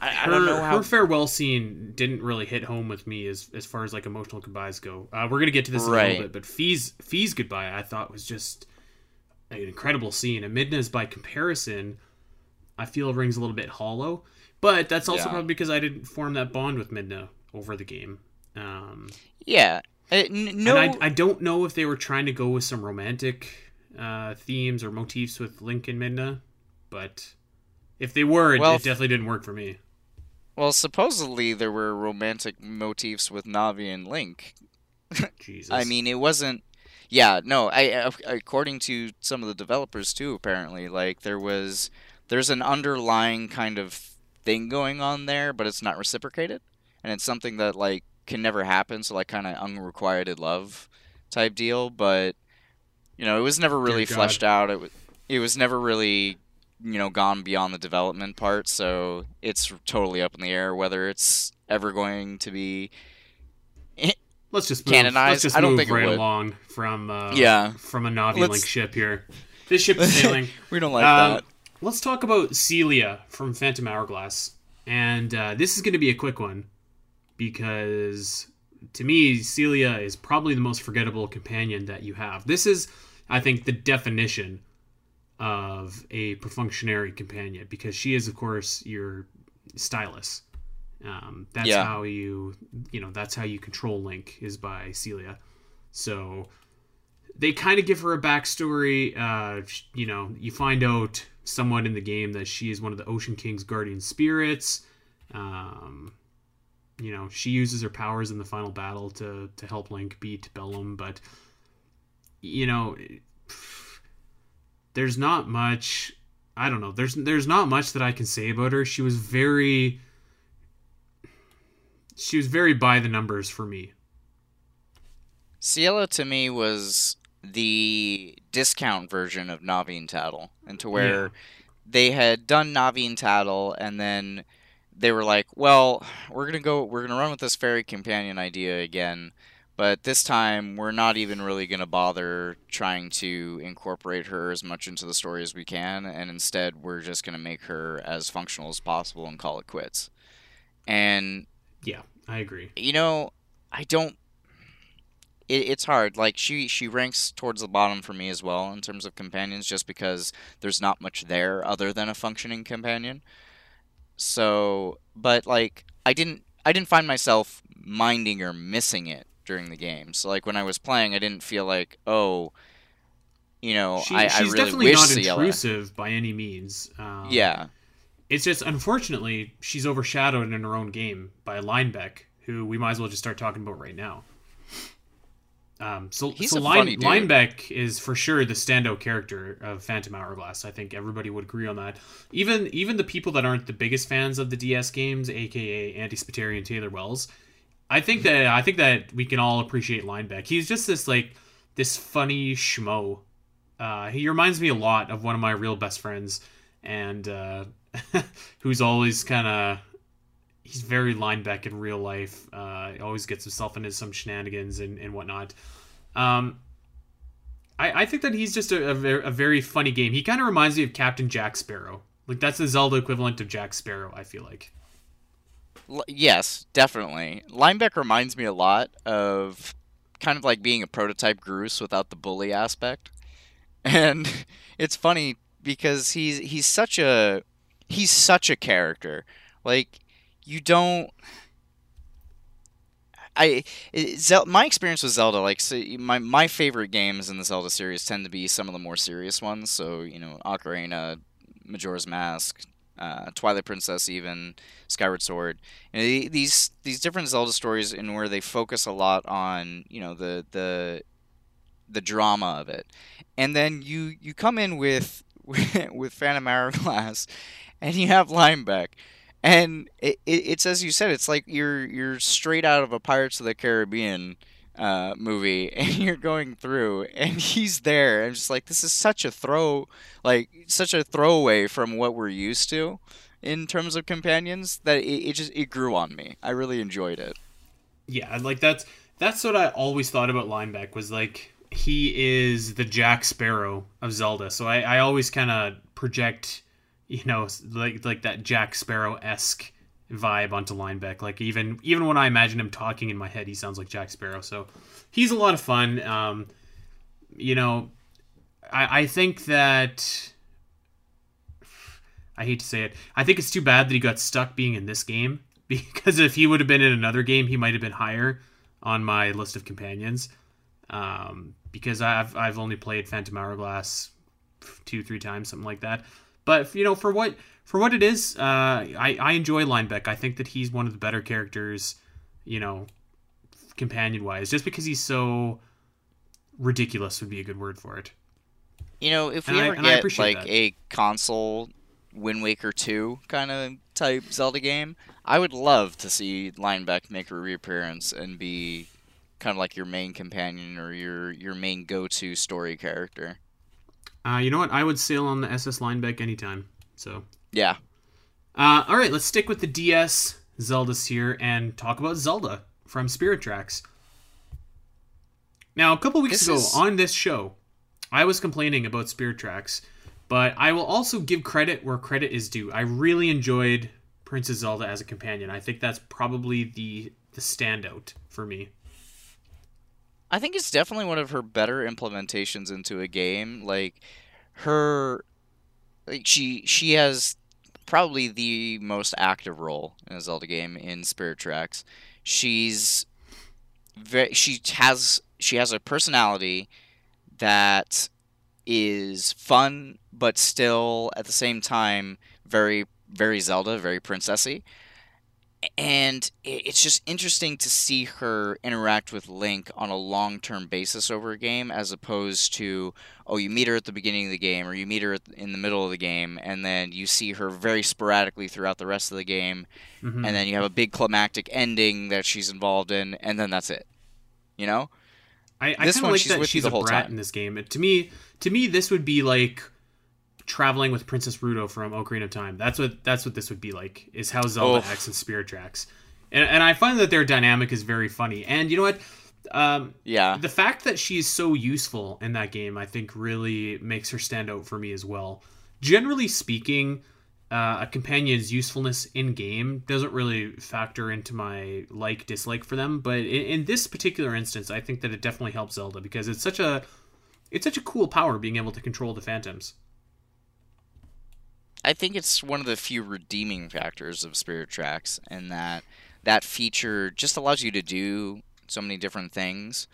I, I don't know how her farewell scene didn't really hit home with me as as far as like emotional goodbyes go. Uh, we're gonna get to this right. in a little bit, but fees Fi's goodbye I thought was just an incredible scene. And Midna's, by comparison, I feel rings a little bit hollow. But that's also Yeah. probably because I didn't form that bond with Midna over the game. Um, Yeah. Uh, n- no. and I, I don't know if they were trying to go with some romantic uh, themes or motifs with Link and Midna, but if they were, it, Well, it definitely didn't work for me. well, supposedly there were romantic motifs with Navi and Link. Jesus. I mean, it wasn't. Yeah, no. I uh, according to some of the developers too. Apparently, like there was, there's an underlying kind of thing going on there, but it's not reciprocated, and it's something that like can never happen. So like kind of unrequited love type deal, but you know, it was never really fleshed out. It was, it was never really you know gone beyond the development part. So it's totally up in the air whether it's ever going to be let's just move, canonized? Let's just I don't move think right along from uh, Yeah. from a Navi Let's- Link ship here. This ship is sailing. we don't like Um, that. Let's talk about Ciela from Phantom Hourglass, and uh, this is going to be a quick one because to me, Ciela is probably the most forgettable companion that you have. This is, I think, the definition of a perfunctionary companion because she is, of course, your stylus. Um, that's Yeah. how you, you know, that's how you control Link is by Ciela. So they kind of give her a backstory. Uh, you know, you find out somewhat in the game that she is one of the Ocean King's guardian spirits. Um, you know, she uses her powers in the final battle to to help Link beat Bellum, but you know, there's not much. I don't know. There's there's not much that I can say about her. She was very she was very by the numbers for me. Ciela to me was the discount version of Navi and Tatl, and to where Yeah. they had done Navi and Tatl, and then they were like, "Well, we're gonna go, we're gonna run with this fairy companion idea again, but this time we're not even really gonna bother trying to incorporate her as much into the story as we can, and instead we're just gonna make her as functional as possible and call it quits." And Yeah, I agree. you know, I don't. It, it's hard. Like she, she ranks towards the bottom for me as well in terms of companions, just because there's not much there other than a functioning companion. So, but like, I didn't, I didn't find myself minding or missing it during the game. So, like when I was playing, I didn't feel like, oh, you know, She, I, I she's really definitely not intrusive by any means. Um, Yeah, It's just unfortunately she's overshadowed in her own game by Linebeck, who we might as well just start talking about right now. Um, so He's so Line. Linebeck is for sure the standout character of Phantom Hourglass. I think everybody would agree on that. Even even the people that aren't the biggest fans of the DS games, aka Andy Spiteri and Taylor Wells, I think that I think that we can all appreciate Linebeck. He's just this like this funny schmo. Uh, he reminds me a lot of one of my real best friends, and uh, who's always kind of he's very Linebeck in real life. Uh, always gets himself into some shenanigans and, and whatnot. Um, I, I think that he's just a, a, a very funny game. He kind of reminds me of Captain Jack Sparrow. Like that's the Zelda equivalent of Jack Sparrow. I feel like. L- yes, definitely. Linebeck reminds me a lot of kind of like being a prototype Groose without the bully aspect. And it's funny because he's he's such a he's such a character. Like you don't I it- Zel- my experience with Zelda like so my my favorite games in the Zelda series tend to be some of the more serious ones. So, you know, Ocarina, Majora's Mask, uh, Twilight Princess even, Skyward Sword. These these different Zelda stories in where they focus a lot on you know the the the drama of it, and then you you come in with with Phantom Hourglass, and you have Linebeck, and it, it, it's as you said, it's like you're you're straight out of a Pirates of the Caribbean uh, movie, and you're going through, and he's there, and just like this is such a throw, like such a throwaway from what we're used to in terms of companions that it, it just it grew on me. I really enjoyed it. Yeah, like that's that's what I always thought about Linebeck was like he is the Jack Sparrow of Zelda. So I, I always kind of project, you know, like like that Jack Sparrow esque vibe onto Linebeck. Like even even when I imagine him talking in my head, he sounds like Jack Sparrow. So he's a lot of fun. Um, you know, I I think that. I hate to say it. I think it's too bad that he got stuck being in this game because if he would have been in another game, he might have been higher on my list of companions. Um, because I've I've only played Phantom Hourglass two three times, something like that. But you know, for what for what it is, uh, I I enjoy Linebeck. I think that he's one of the better characters, you know, companion wise. Just because he's so ridiculous would be a good word for it. You know, if we And ever I get like that. a console Wind Waker 2 kind of type Zelda game, I would love to see Linebeck make a reappearance and be kind of like your main companion or your your main go-to story character. Uh, you know what? I would sail on the SS Linebeck anytime. So, Yeah. uh, all right, let's stick with the DS Zeldas here and talk about Zelda from Spirit Tracks. Now, a couple weeks This ago is- on this show, I was complaining about Spirit Tracks, but I will also give credit where credit is due. I really enjoyed Princess Zelda as a companion. I think that's probably the the standout for me. I think it's definitely one of her better implementations into a game. Like her like she she has probably the most active role in a Zelda game in Spirit Tracks. She's very she has she has a personality that is fun but still at the same time very very Zelda, very princessy and it's just interesting to see her interact with Link on a long-term basis over a game, as opposed to oh, you meet her at the beginning of the game, or you meet her in the middle of the game, and then you see her very sporadically throughout the rest of the game, Mhm. and then you have a big climactic ending that she's involved in, and then that's it. You know? I, I This kind of one, like she's that she's the a whole brat time. in this game. To me, to me, this would be like traveling with Princess Ruto from Ocarina of Time. That's what that's what this would be like. Is how Zelda Oh. acts in Spirit Tracks, and and I find that their dynamic is very funny. And you know what? Um, Yeah. the fact that she's so useful in that game, I think, really makes her stand out for me as well. Generally speaking, uh, a companion's usefulness in game doesn't really factor into my like dislike for them, but in, in this particular instance, I think that it definitely helps Zelda because it's such a it's such a cool power being able to control the phantoms. I think it's one of the few redeeming factors of Spirit Tracks, and that that feature just allows you to do so many different things,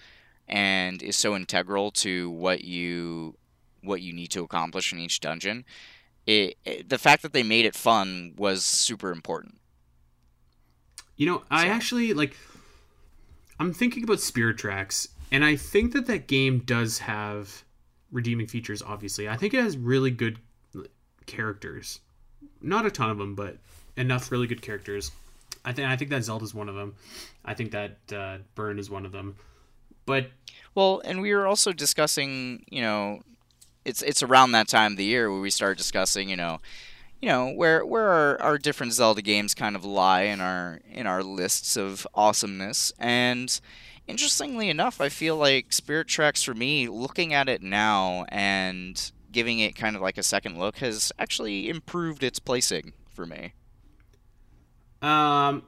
and is so integral to what you what you need to accomplish in each dungeon. It, it the fact that they made it fun was super important. You know, I So- actually like. I'm thinking about Spirit Tracks, and I think that that game does have redeeming features. Obviously, I think it has really good characters. Not a ton of them, but enough really good characters. I think I think that Zelda's one of them. I think that uh, Byrne is one of them. But Well, and we were also discussing, you know, it's it's around that time of the year where we start discussing, you know, you know where where our, our different Zelda games kind of lie in our in our lists of awesomeness. And interestingly enough, I feel like Spirit Tracks for me, looking at it now and giving it kind of like a second look, has actually improved its placing for me. Um,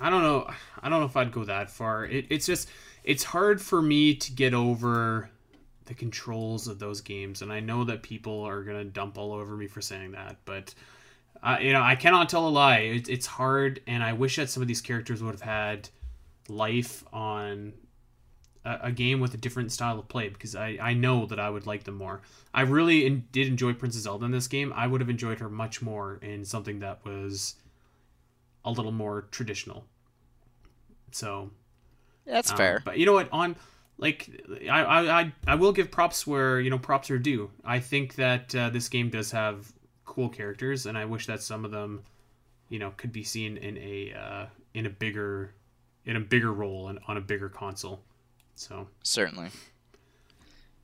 I don't know. I don't know if I'd go that far. It, it's just it's hard for me to get over the controls of those games, and I know that people are gonna dump all over me for saying that, but. Uh, you know, I cannot tell a lie. It, it's hard, and I wish that some of these characters would have had life on a, a game with a different style of play because I, I know that I would like them more. I really in, did enjoy Princess Zelda in this game. I would have enjoyed her much more in something that was a little more traditional. So That's um, fair. But you know what? On like I, I I I will give props where you know props are due. I think that uh, this game does have cool characters, and I wish that some of them, you know, could be seen in a uh, in a bigger in a bigger role and on a bigger console. So Certainly.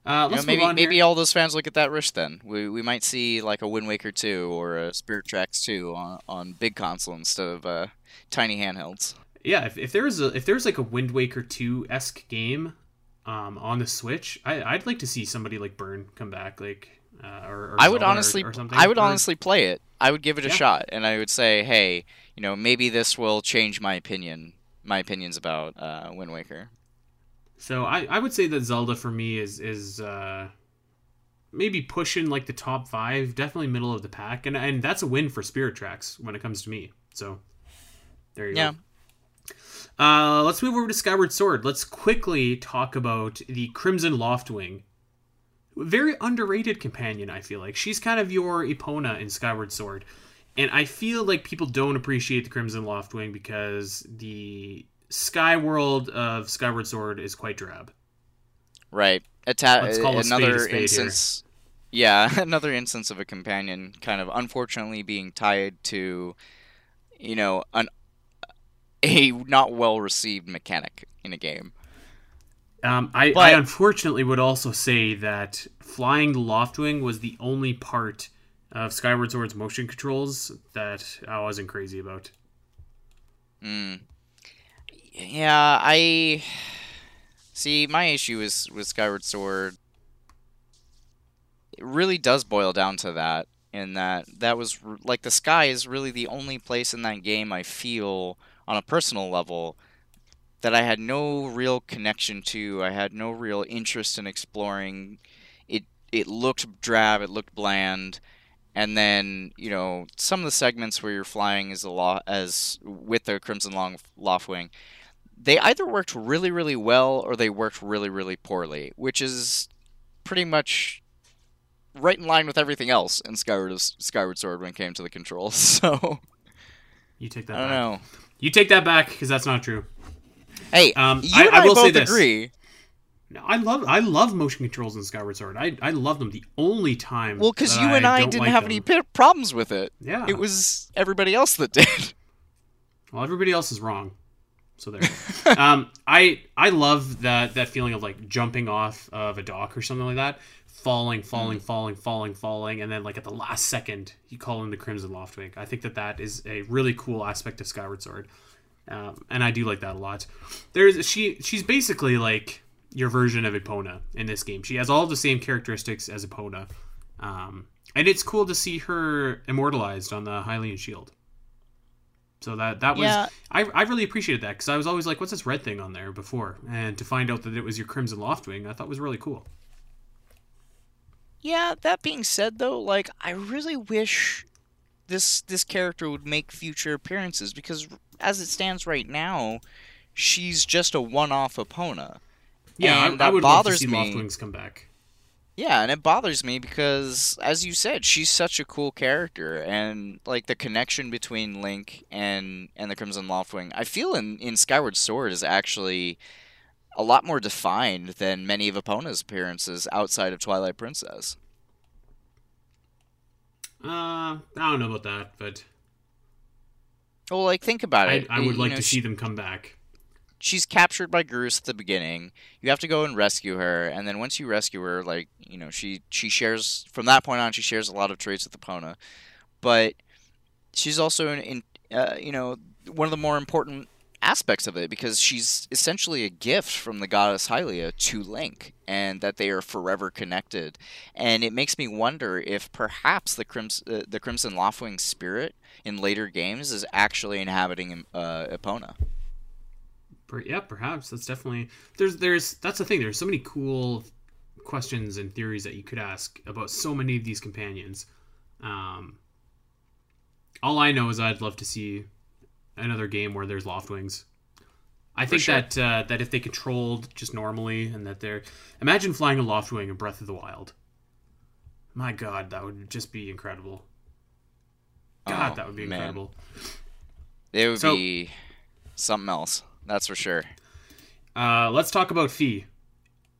uh, You know, maybe move on maybe here. all those fans look at that risk then. We, we might see like a Wind Waker 2 or a Spirit Tracks 2 on, on big console instead of uh, tiny handhelds. Yeah, if, if there's a if there's like a Wind Waker two esque game, um, on the Switch, I I'd like to see somebody like Byrne come back, like uh, or, or I would Zelda honestly or, something. I would honestly play it. I would give it a Yeah. shot and I would say, "Hey, you know, maybe this will change my opinion, my opinions about uh, Wind Waker." So I, I would say that Zelda for me is is uh, maybe pushing like the top five, definitely middle of the pack, and and that's a win for Spirit Tracks when it comes to me. So there you Yeah. go. Uh, let's move over to Skyward Sword. Let's quickly talk about the Crimson Loftwing. Very underrated companion, I feel like. She's kind of your Epona in Skyward Sword. And I feel like people don't appreciate the Crimson Loftwing because the sky world of Skyward Sword is quite drab. Right. Atta- Let's call a spade a another spade here. instance. Yeah, another instance of a companion kind of unfortunately being tied to, you know, an a not well received mechanic in a game. Um, I, But- I unfortunately would also say that flying the Loftwing was the only part of Skyward Sword's motion controls that I wasn't crazy about. Mm. Yeah, I see. My issue is with Skyward Sword. It really does boil down to that, in that that was like the sky is really the only place in that game I feel on a personal level that I had no real connection to. I had no real interest in exploring. It it looked drab. It looked bland. And then you know some of the segments where you're flying as a law as with the Crimson Long Loftwing, they either worked really really well or they worked really really poorly, which is pretty much right in line with everything else in Skyward Skyward Sword when it came to the controls. So You take that I back. know. You take that back because that's not true. Hey, Um, you I- and I I, will say both agree. No, I love I love motion controls in Skyward Sword. I I love them. The only time Well, because you and I don't didn't like have them- any p- problems with it. Yeah. It was everybody else that did. Well, everybody else is wrong. So there. um, I I love that that feeling of like jumping off of a dock or something like that, falling, falling, falling, falling, falling, and then like at the last second you call in the Crimson Loftwing. I think that that is a really cool aspect of Skyward Sword, um, and I do like that a lot. There's she she's basically like your version of Epona in this game. She has all the same characteristics as Epona, um, and it's cool to see her immortalized on the Hylian shield. So that that was Yeah. I, I really appreciated that because I was always like, what's this red thing on there before? And to find out that it was your Crimson Loftwing, I thought was really cool. Yeah, that being said though, like I really wish this this character would make future appearances because as it stands right now, she's just a one-off Epona. Yeah, And I, I that would love to see me. Loftwings come back. Yeah, and it bothers me because, as you said, she's such a cool character, and like the connection between Link and and the Crimson Loftwing, I feel in in Skyward Sword is actually a lot more defined than many of Epona's appearances outside of Twilight Princess. Uh, I don't know about that, but Well, like think about I, it. I would You like know, to she- see them come back. She's captured by Groose at the beginning. You have to go and rescue her, and then once you rescue her, like you know, she she shares from that point on. She shares a lot of traits with Epona, but she's also in, in uh, you know one of the more important aspects of it because she's essentially a gift from the goddess Hylia to Link, and that they are forever connected. And it makes me wonder if perhaps the Crimson uh, the Crimson Loftwing spirit in later games is actually inhabiting uh, Epona. Yeah, perhaps that's definitely there's there's that's the thing. There's so many cool questions and theories that you could ask about so many of these companions. Um, all I know is I'd love to see another game where there's Loftwings. I think sure. that uh, that if they controlled just normally and that they're imagine flying a Loftwing in Breath of the Wild. My God, that would just be incredible. God, Oh, that would be man. incredible. It would So- be something else. That's for sure. Uh, let's talk about Fee.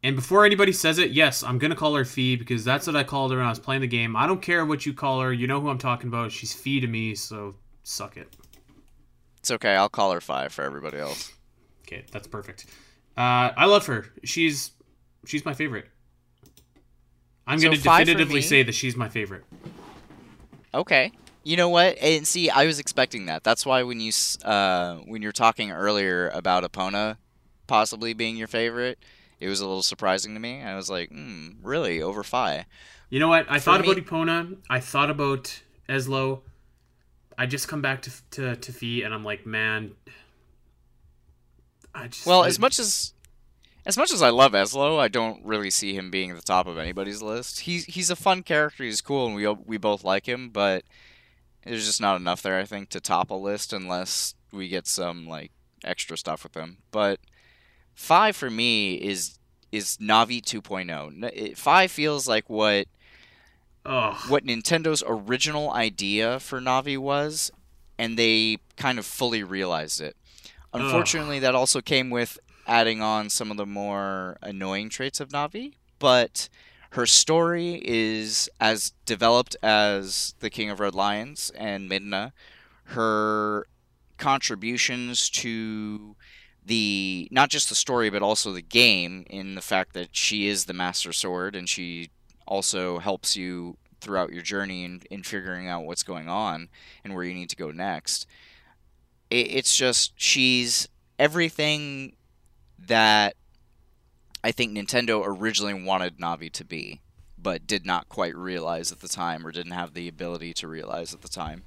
And before anybody says it, yes, I'm gonna call her Fee because that's what I called her when I was playing the game. I don't care what you call her. You know who I'm talking about. She's Fee to me, so suck it. It's okay. I'll call her Fi for everybody else. Okay, that's perfect. Uh, I love her. She's she's my favorite. I'm So gonna definitively say that she's my favorite. Okay. You know what? And see, I was expecting that. That's why when you uh, when you're talking earlier about Epona possibly being your favorite, it was a little surprising to me. I was like, hmm, really over Fi? You know what? I For thought me- about Epona. I thought about Ezlo. I just come back to to, to Fee, and I'm like, man. I just Well, I- as much as as much as I love Ezlo, I don't really see him being at the top of anybody's list. He's he's a fun character. He's cool, and we we both like him. But there's just not enough there, I think, to top a list unless we get some like extra stuff with them. But Fi for me is is Navi 2.0. Fi feels like what Ugh. what Nintendo's original idea for Navi was, and they kind of fully realized it. Unfortunately, Ugh. that also came with adding on some of the more annoying traits of Navi, but her story is as developed as the King of Red Lions and Midna. Her contributions to the not just the story but also the game in the fact that she is the master sword and she also helps you throughout your journey in, in figuring out what's going on and where you need to go next. It, it's just she's everything that I think Nintendo originally wanted Navi to be, but did not quite realize at the time or didn't have the ability to realize at the time.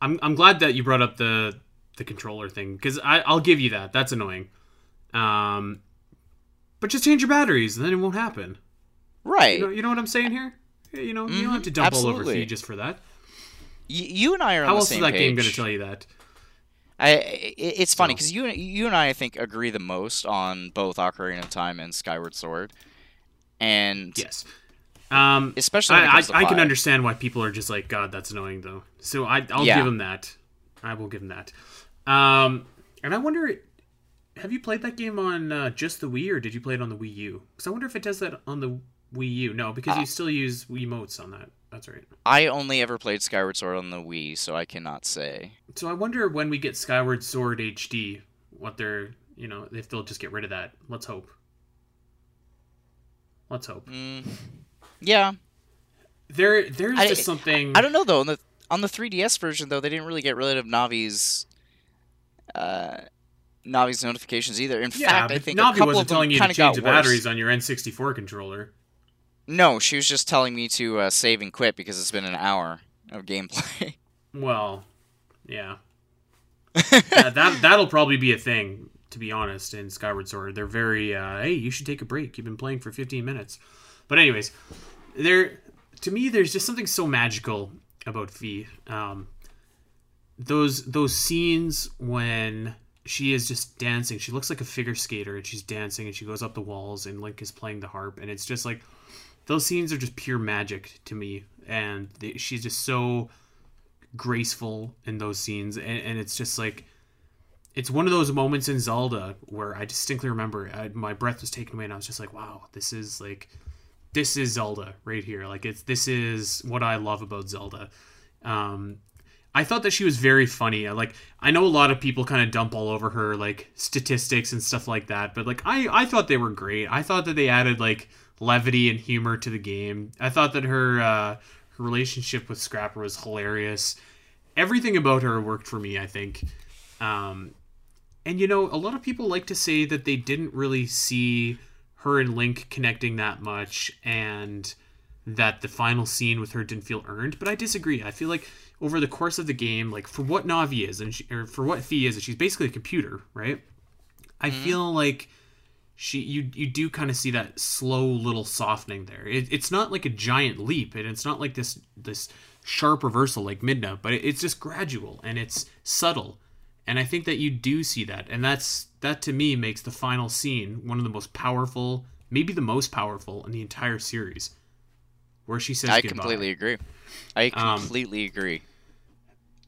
I'm I'm glad that you brought up the the controller thing because I'll give you that. That's annoying. Um, but just change your batteries and then it won't happen. Right. You know, you know what I'm saying here? You know, mm-hmm. you don't have to dump Absolutely. all over Fi just for that. Y- you and I are on How else is that page. game going to tell you that? I it's funny because you you and I I think agree the most on both Ocarina of Time and Skyward Sword, and yes, um, especially I, I, I, can understand why people are just like God that's annoying though. So I I'll yeah. give him that. I will give him that. Um, and I wonder, have you played that game on uh, just the Wii or did you play it on the Wii U? Because I wonder if it does that on the Wii U. No, because uh, you still use Wiimotes on that. That's right. I only ever played Skyward Sword on the Wii, so I cannot say. So I wonder when we get Skyward Sword HD, what they're, you know, if they'll just get rid of that. Let's hope. Let's hope. Mm, yeah. There, there's I, just something. I, I don't know though. On the on the 3DS version though, they didn't really get rid of Navi's. Uh, Navi's notifications either. In yeah, fact, I think Navi wasn't telling you to change the batteries on your N64 controller. No, she was just telling me to uh, save and quit because it's been an hour of gameplay. Well, yeah. yeah that that'll probably be a thing, to be honest. In Skyward Sword, they're very uh, hey, you should take a break. You've been playing for 15 minutes. But anyways, there to me, there's just something so magical about Fi. Um, those those scenes when she is just dancing. She looks like a figure skater, and she's dancing, and she goes up the walls, and Link is playing the harp, and it's just like those scenes are just pure magic to me, and she's just so graceful in those scenes, and, and, it's just like it's one of those moments in Zelda where I distinctly remember I, my breath was taken away, and I was just like, wow, this is like this is Zelda right here. Like it's this is what I love about Zelda. Um, I thought that she was very funny. Like I know a lot of people kind of dump all over her like statistics and stuff like that, but like I I thought they were great. I thought that they added like levity and humor to the game. I thought that her uh, her relationship with Scrapper was hilarious. Everything about her worked for me. I think. Um, and you know, a lot of people like to say that they didn't really see her and Link connecting that much, and that the final scene with her didn't feel earned. But I disagree. I feel like over the course of the game, like for what Navi is and she, or for what Fi is, she's basically a computer, right? I mm-hmm. feel like she you you do kind of see that slow little softening there. It, it's not like a giant leap, and it's not like this this sharp reversal like Midna, but it, it's just gradual and it's subtle. And I think that you do see that, and that's that to me makes the final scene one of the most powerful, maybe the most powerful in the entire series, where she says I goodbye. completely agree. I um, completely um, agree.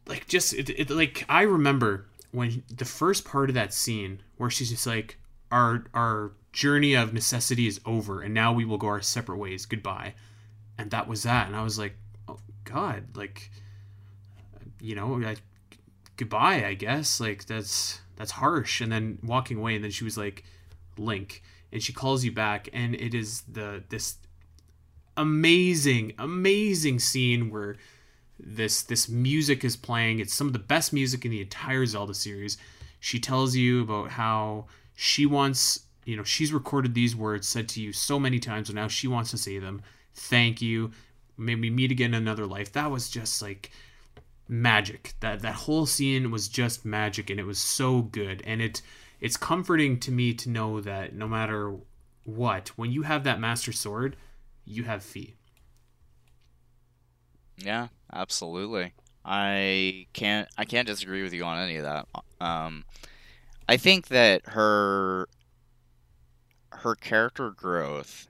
Like just it, it, like I remember when the first part of that scene where she's just like our our journey of necessity is over and now we will go our separate ways. Goodbye. And that was that. And I was like, oh God, like you know, I, goodbye, I guess. Like that's that's harsh. And then walking away and then she was like, Link. And she calls you back and it is the this amazing, amazing scene where this this music is playing. It's some of the best music in the entire Zelda series. She tells you about how she wants, you know, she's recorded these words said to you so many times, and now she wants to say them. Thank you. Maybe meet again in another life. That was just like magic. That that whole scene was just magic, and it was so good. And it it's comforting to me to know that no matter what, when you have that master sword, you have fee. Yeah, absolutely. I can't I can't disagree with you on any of that. Um, I think that her her character growth,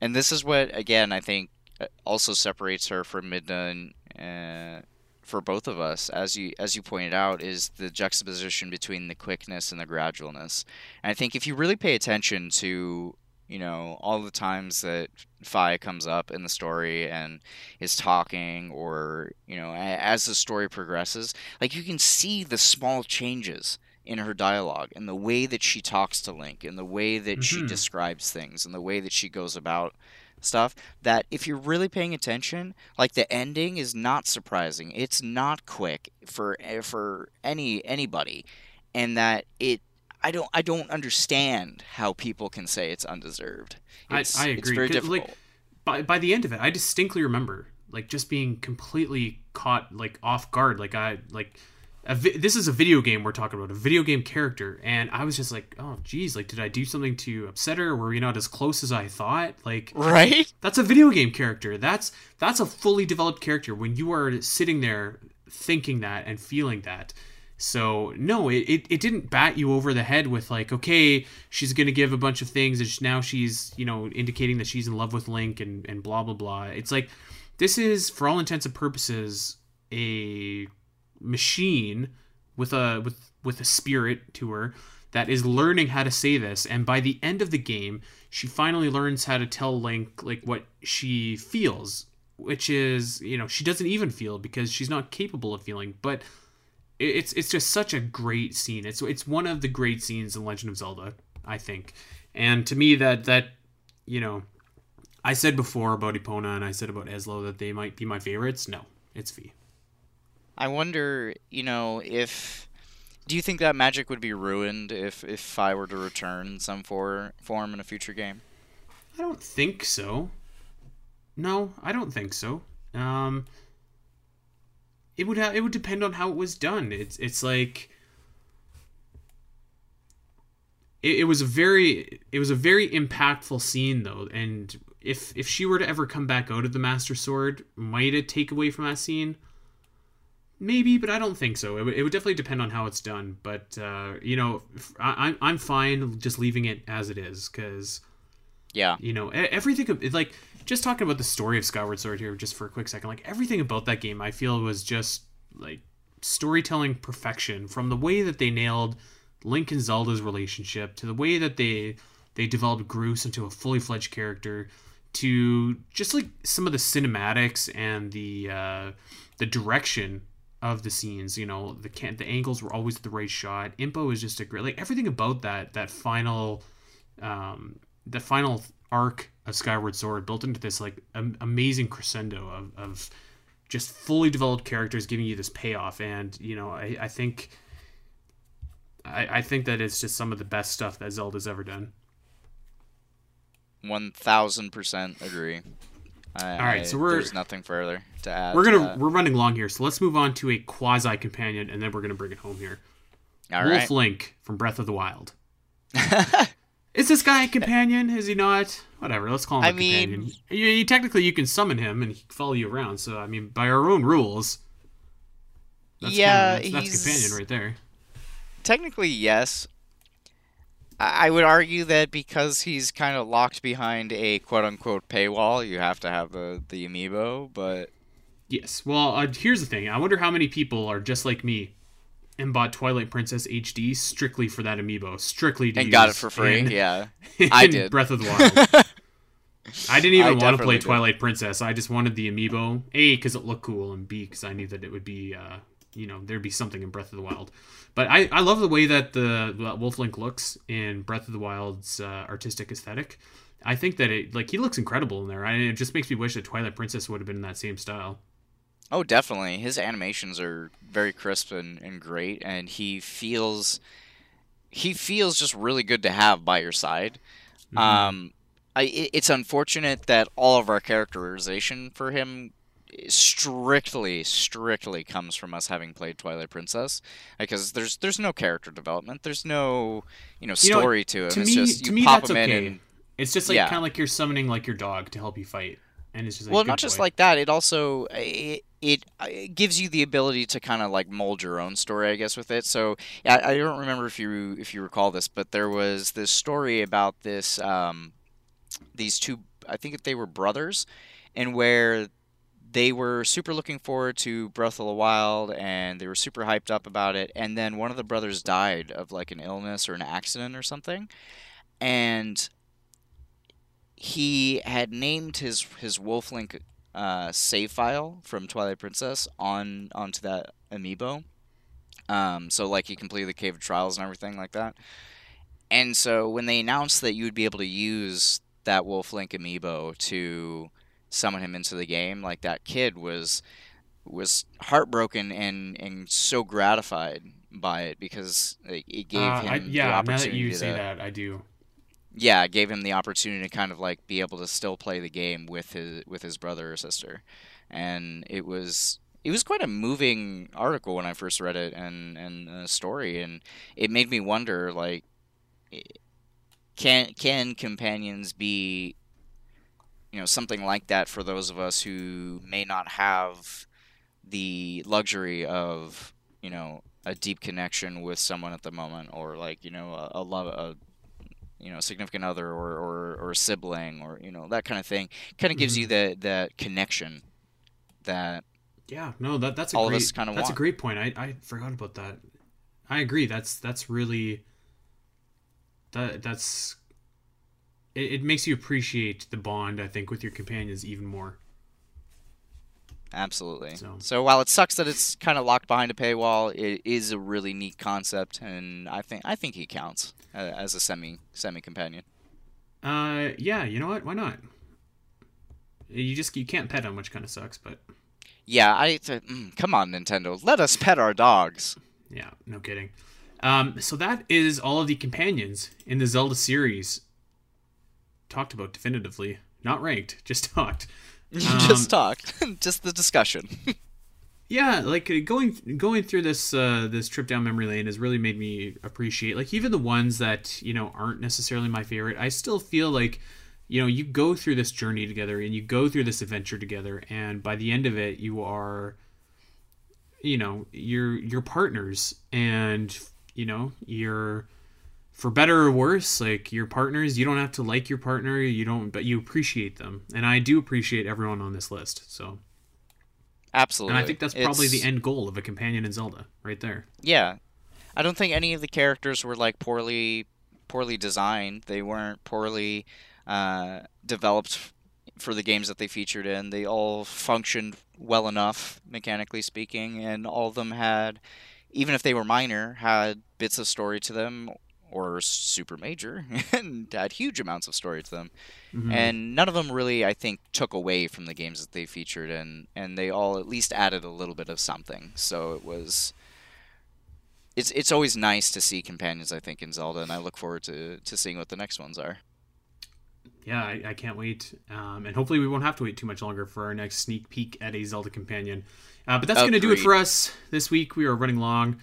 and this is what again I think uh, also separates her from Midna and uh, for both of us, as you as you pointed out, is the juxtaposition between the quickness and the gradualness. And I think if you really pay attention to you know all the times that Fi comes up in the story and is talking, or you know as the story progresses, like you can see the small changes in her dialogue and the way that she talks to Link and the way that mm-hmm. she describes things and the way that she goes about stuff that if you're really paying attention like the ending is not surprising it's not quick for eh, for any anybody and that it I don't I don't understand how people can say it's undeserved. It's, I, I agree. It's very difficult. Like, by by the end of it, I distinctly remember like just being completely caught like off guard. Like I like vi- this is a video game we're talking about, a video game character, and I was just like, oh, geez, like, did I do something to upset her? Were we not as close as I thought? Like, right? That's a video game character. That's that's a fully developed character. When you are sitting there thinking that and feeling that. So no, it, it, it didn't bat you over the head with like, okay, she's gonna give a bunch of things, and now she's you know indicating that she's in love with Link and and blah blah blah. It's like this is for all intents and purposes a machine with a with with a spirit to her that is learning how to say this. And by the end of the game she finally learns how to tell link like what she feels which is you know she doesn't even feel because she's not capable of feeling but it's it's just such a great scene. It's it's one of the great scenes in legend of zelda i think. And to me that that you know i said before about Epona and i said about Ezlo that they might be my favorites. No it's Fi. I wonder, you know, if do you think that magic would be ruined if if Fi were to return some for, form in a future game? I don't think so. No, I don't think so. Um, it would have it would depend on how it was done. It's it's like it, it was a very it was a very impactful scene though, and if if she were to ever come back out of the Master Sword, might it take away from that scene? Maybe, but I don't think so. It, w- it would definitely depend on how it's done. But uh, you know, I, I'm fine just leaving it as it is because, yeah, you know, everything like just talking about the story of Skyward Sword here just for a quick second. Like everything about that game, I feel was just like storytelling perfection from the way that they nailed Link and Zelda's relationship to the way that they they developed Groose into a fully fledged character to just like some of the cinematics and the uh, the direction of the scenes. You know, the can the angles were always the right shot. Impa is just a great like everything about that that final, um, the final arc of Skyward Sword built into this like am- amazing crescendo of, of just fully developed characters giving you this payoff. And you know, I, I think. I, I think that it's just some of the best stuff that Zelda's ever done. One thousand percent agree. I, All right, so we're there's nothing further to add. We're gonna to we're running long here, so let's move on to a quasi companion, and then we're gonna bring it home here. All Wolf right. Link from Breath of the Wild. Is this guy a companion? Is he not? Whatever. Let's call him I a mean, companion. You, you, technically, you can summon him and he can follow you around. So I mean, by our own rules, that's yeah, kind of, that's, that's companion right there. Technically, yes. I would argue that because he's kind of locked behind a quote unquote paywall, you have to have the, the amiibo, but. Yes. Well, uh, here's the thing. I wonder how many people are just like me and bought Twilight Princess HD strictly for that amiibo, strictly to and got it for free. Yeah, I did. Breath of the Wild. I didn't even I want to play did. Twilight Princess. I just wanted the amiibo. A because it looked cool, and B because I knew that it would be, uh, you know, there'd be something in Breath of the Wild. But I, I love the way that the Wolf Link looks in Breath of the Wild's uh, artistic aesthetic. I think that it like he looks incredible in there. and it just makes me wish that Twilight Princess would have been in that same style. Oh, definitely. His animations are very crisp and, and great, and he feels he feels just really good to have by your side. Mm-hmm. Um, I, it's unfortunate that all of our characterization for him strictly strictly comes from us having played Twilight Princess because there's there's no character development there's no you know You know, story to it to it's me, just to you me pop that's them okay. in and It's just like Yeah. kind of like you're summoning like your dog to help you fight, and it's just like, well not just boy. like that it also it, it it gives you the ability to kind of like mold your own story i guess with it so I, I don't remember if you if you recall this but there was this story about this um these two i think they were brothers and where they were super looking forward to Breath of the Wild and they were super hyped up about it and then one of the brothers died of like an illness or an accident or something and he had named his his Wolflink uh, save file from Twilight Princess on onto that amiibo. Um, so like he completed the Cave of Trials and everything like that. And so when they announced that you would be able to use that Wolflink amiibo to summon him into the game, like that kid was was heartbroken and and so gratified by it because it gave Uh, him I, the yeah, now opportunity that you to say that, I do. yeah, it gave him the opportunity to kind of like be able to still play the game with his with his brother or sister, and it was it was quite a moving article when I first read it and and a story, and it made me wonder like, can can companions be, you know, something like that for those of us who may not have the luxury of you know a deep connection with someone at the moment or like you know a, a love a you know significant other or, or, or a sibling or you know that kind of thing kind of gives you Mm-hmm. that that connection that Yeah, no, that that's a All of us kinda that's a great point. I, I forgot about that. I agree. That's that's really. That that's. It, it makes you appreciate the bond. I think with your companions even more. absolutely So- so. while it sucks that it's kind of locked behind a paywall it is a really neat concept and i think i think he counts uh, as a semi semi companion Uh, yeah. You know what? Why not? You just you can't pet him, which kind of sucks, but yeah i th- mm, come on nintendo let us pet our dogs yeah, no kidding. Um, so that is all of the companions in the Zelda series. Talked about definitively, not ranked, just talked. just talked. Just the discussion. Yeah like uh, going going through this uh this trip down memory lane has really made me appreciate like even the ones that you know aren't necessarily my favorite i still feel like you know you go through this journey together and you go through this adventure together and by the end of it you are you know you're you're partners and you know you're for better or worse like your partners you don't have to like your partner you don't but you appreciate them and i do appreciate everyone on this list so absolutely and I think that's probably It's- the end goal of a companion in Zelda, right there. Yeah, I don't think any of the characters were like poorly poorly designed. They weren't poorly uh, developed for the games that they featured in. They all functioned well enough, mechanically speaking, and all of them had, even if they were minor, had bits of story to them or super major and had huge amounts of story to them Mhm. and none of them really i think took away from the games that they featured and and they all at least added a little bit of something so it was it's it's always nice to see companions i think in zelda and i look forward to to seeing what the next ones are yeah, I, I can't wait. Um, and hopefully we won't have to wait too much longer for our next sneak peek at a Zelda companion. Uh, but that's going to do it for us this week. We are running long.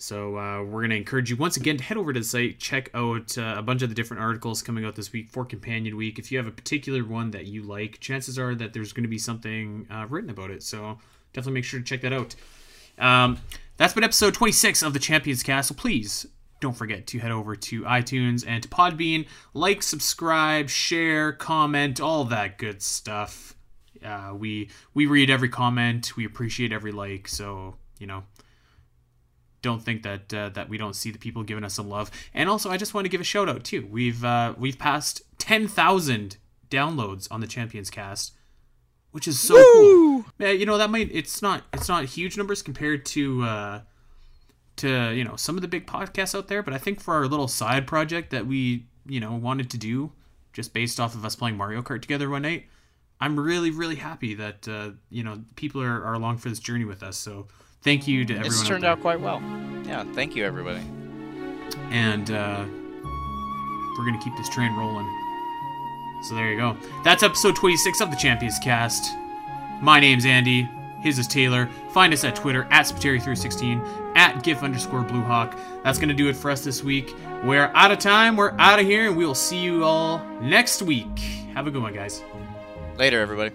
So uh, we're going to encourage you once again to head over to the site, check out uh, a bunch of the different articles coming out this week for Companion Week. If you have a particular one that you like, chances are that there's going to be something uh, written about it. So definitely make sure to check that out. Um, that's been episode 26 of the Champions Castle. Please don't forget to head over to iTunes and to Podbean. Like, subscribe, share, comment, all that good stuff. Uh, we we read every comment. We appreciate every like. So you know, don't think that uh, that we don't see the people giving us some love. And also, I just want to give a shout out too. We've uh, we've passed ten thousand downloads on the Champions Cast, which is so cool. Yeah, you know that might it's not it's not huge numbers compared to uh, to you know some of the big podcasts out there, but I think for our little side project that we you know wanted to do just based off of us playing Mario Kart together one night, I'm really really happy that uh, you know people are, are along for this journey with us. So thank you to everyone. it's turned there. out quite well yeah thank you everybody and uh, we're gonna keep this train rolling. So there you go. That's episode 26 of the Champions Cast. My name's Andy. His is Taylor. Find us at Twitter at Spiteri316 at GIF underscore Bluehawk. That's gonna do it for us this week. We're out of time. We're out of here, and we will see you all next week. Have a good one, guys. Later, everybody.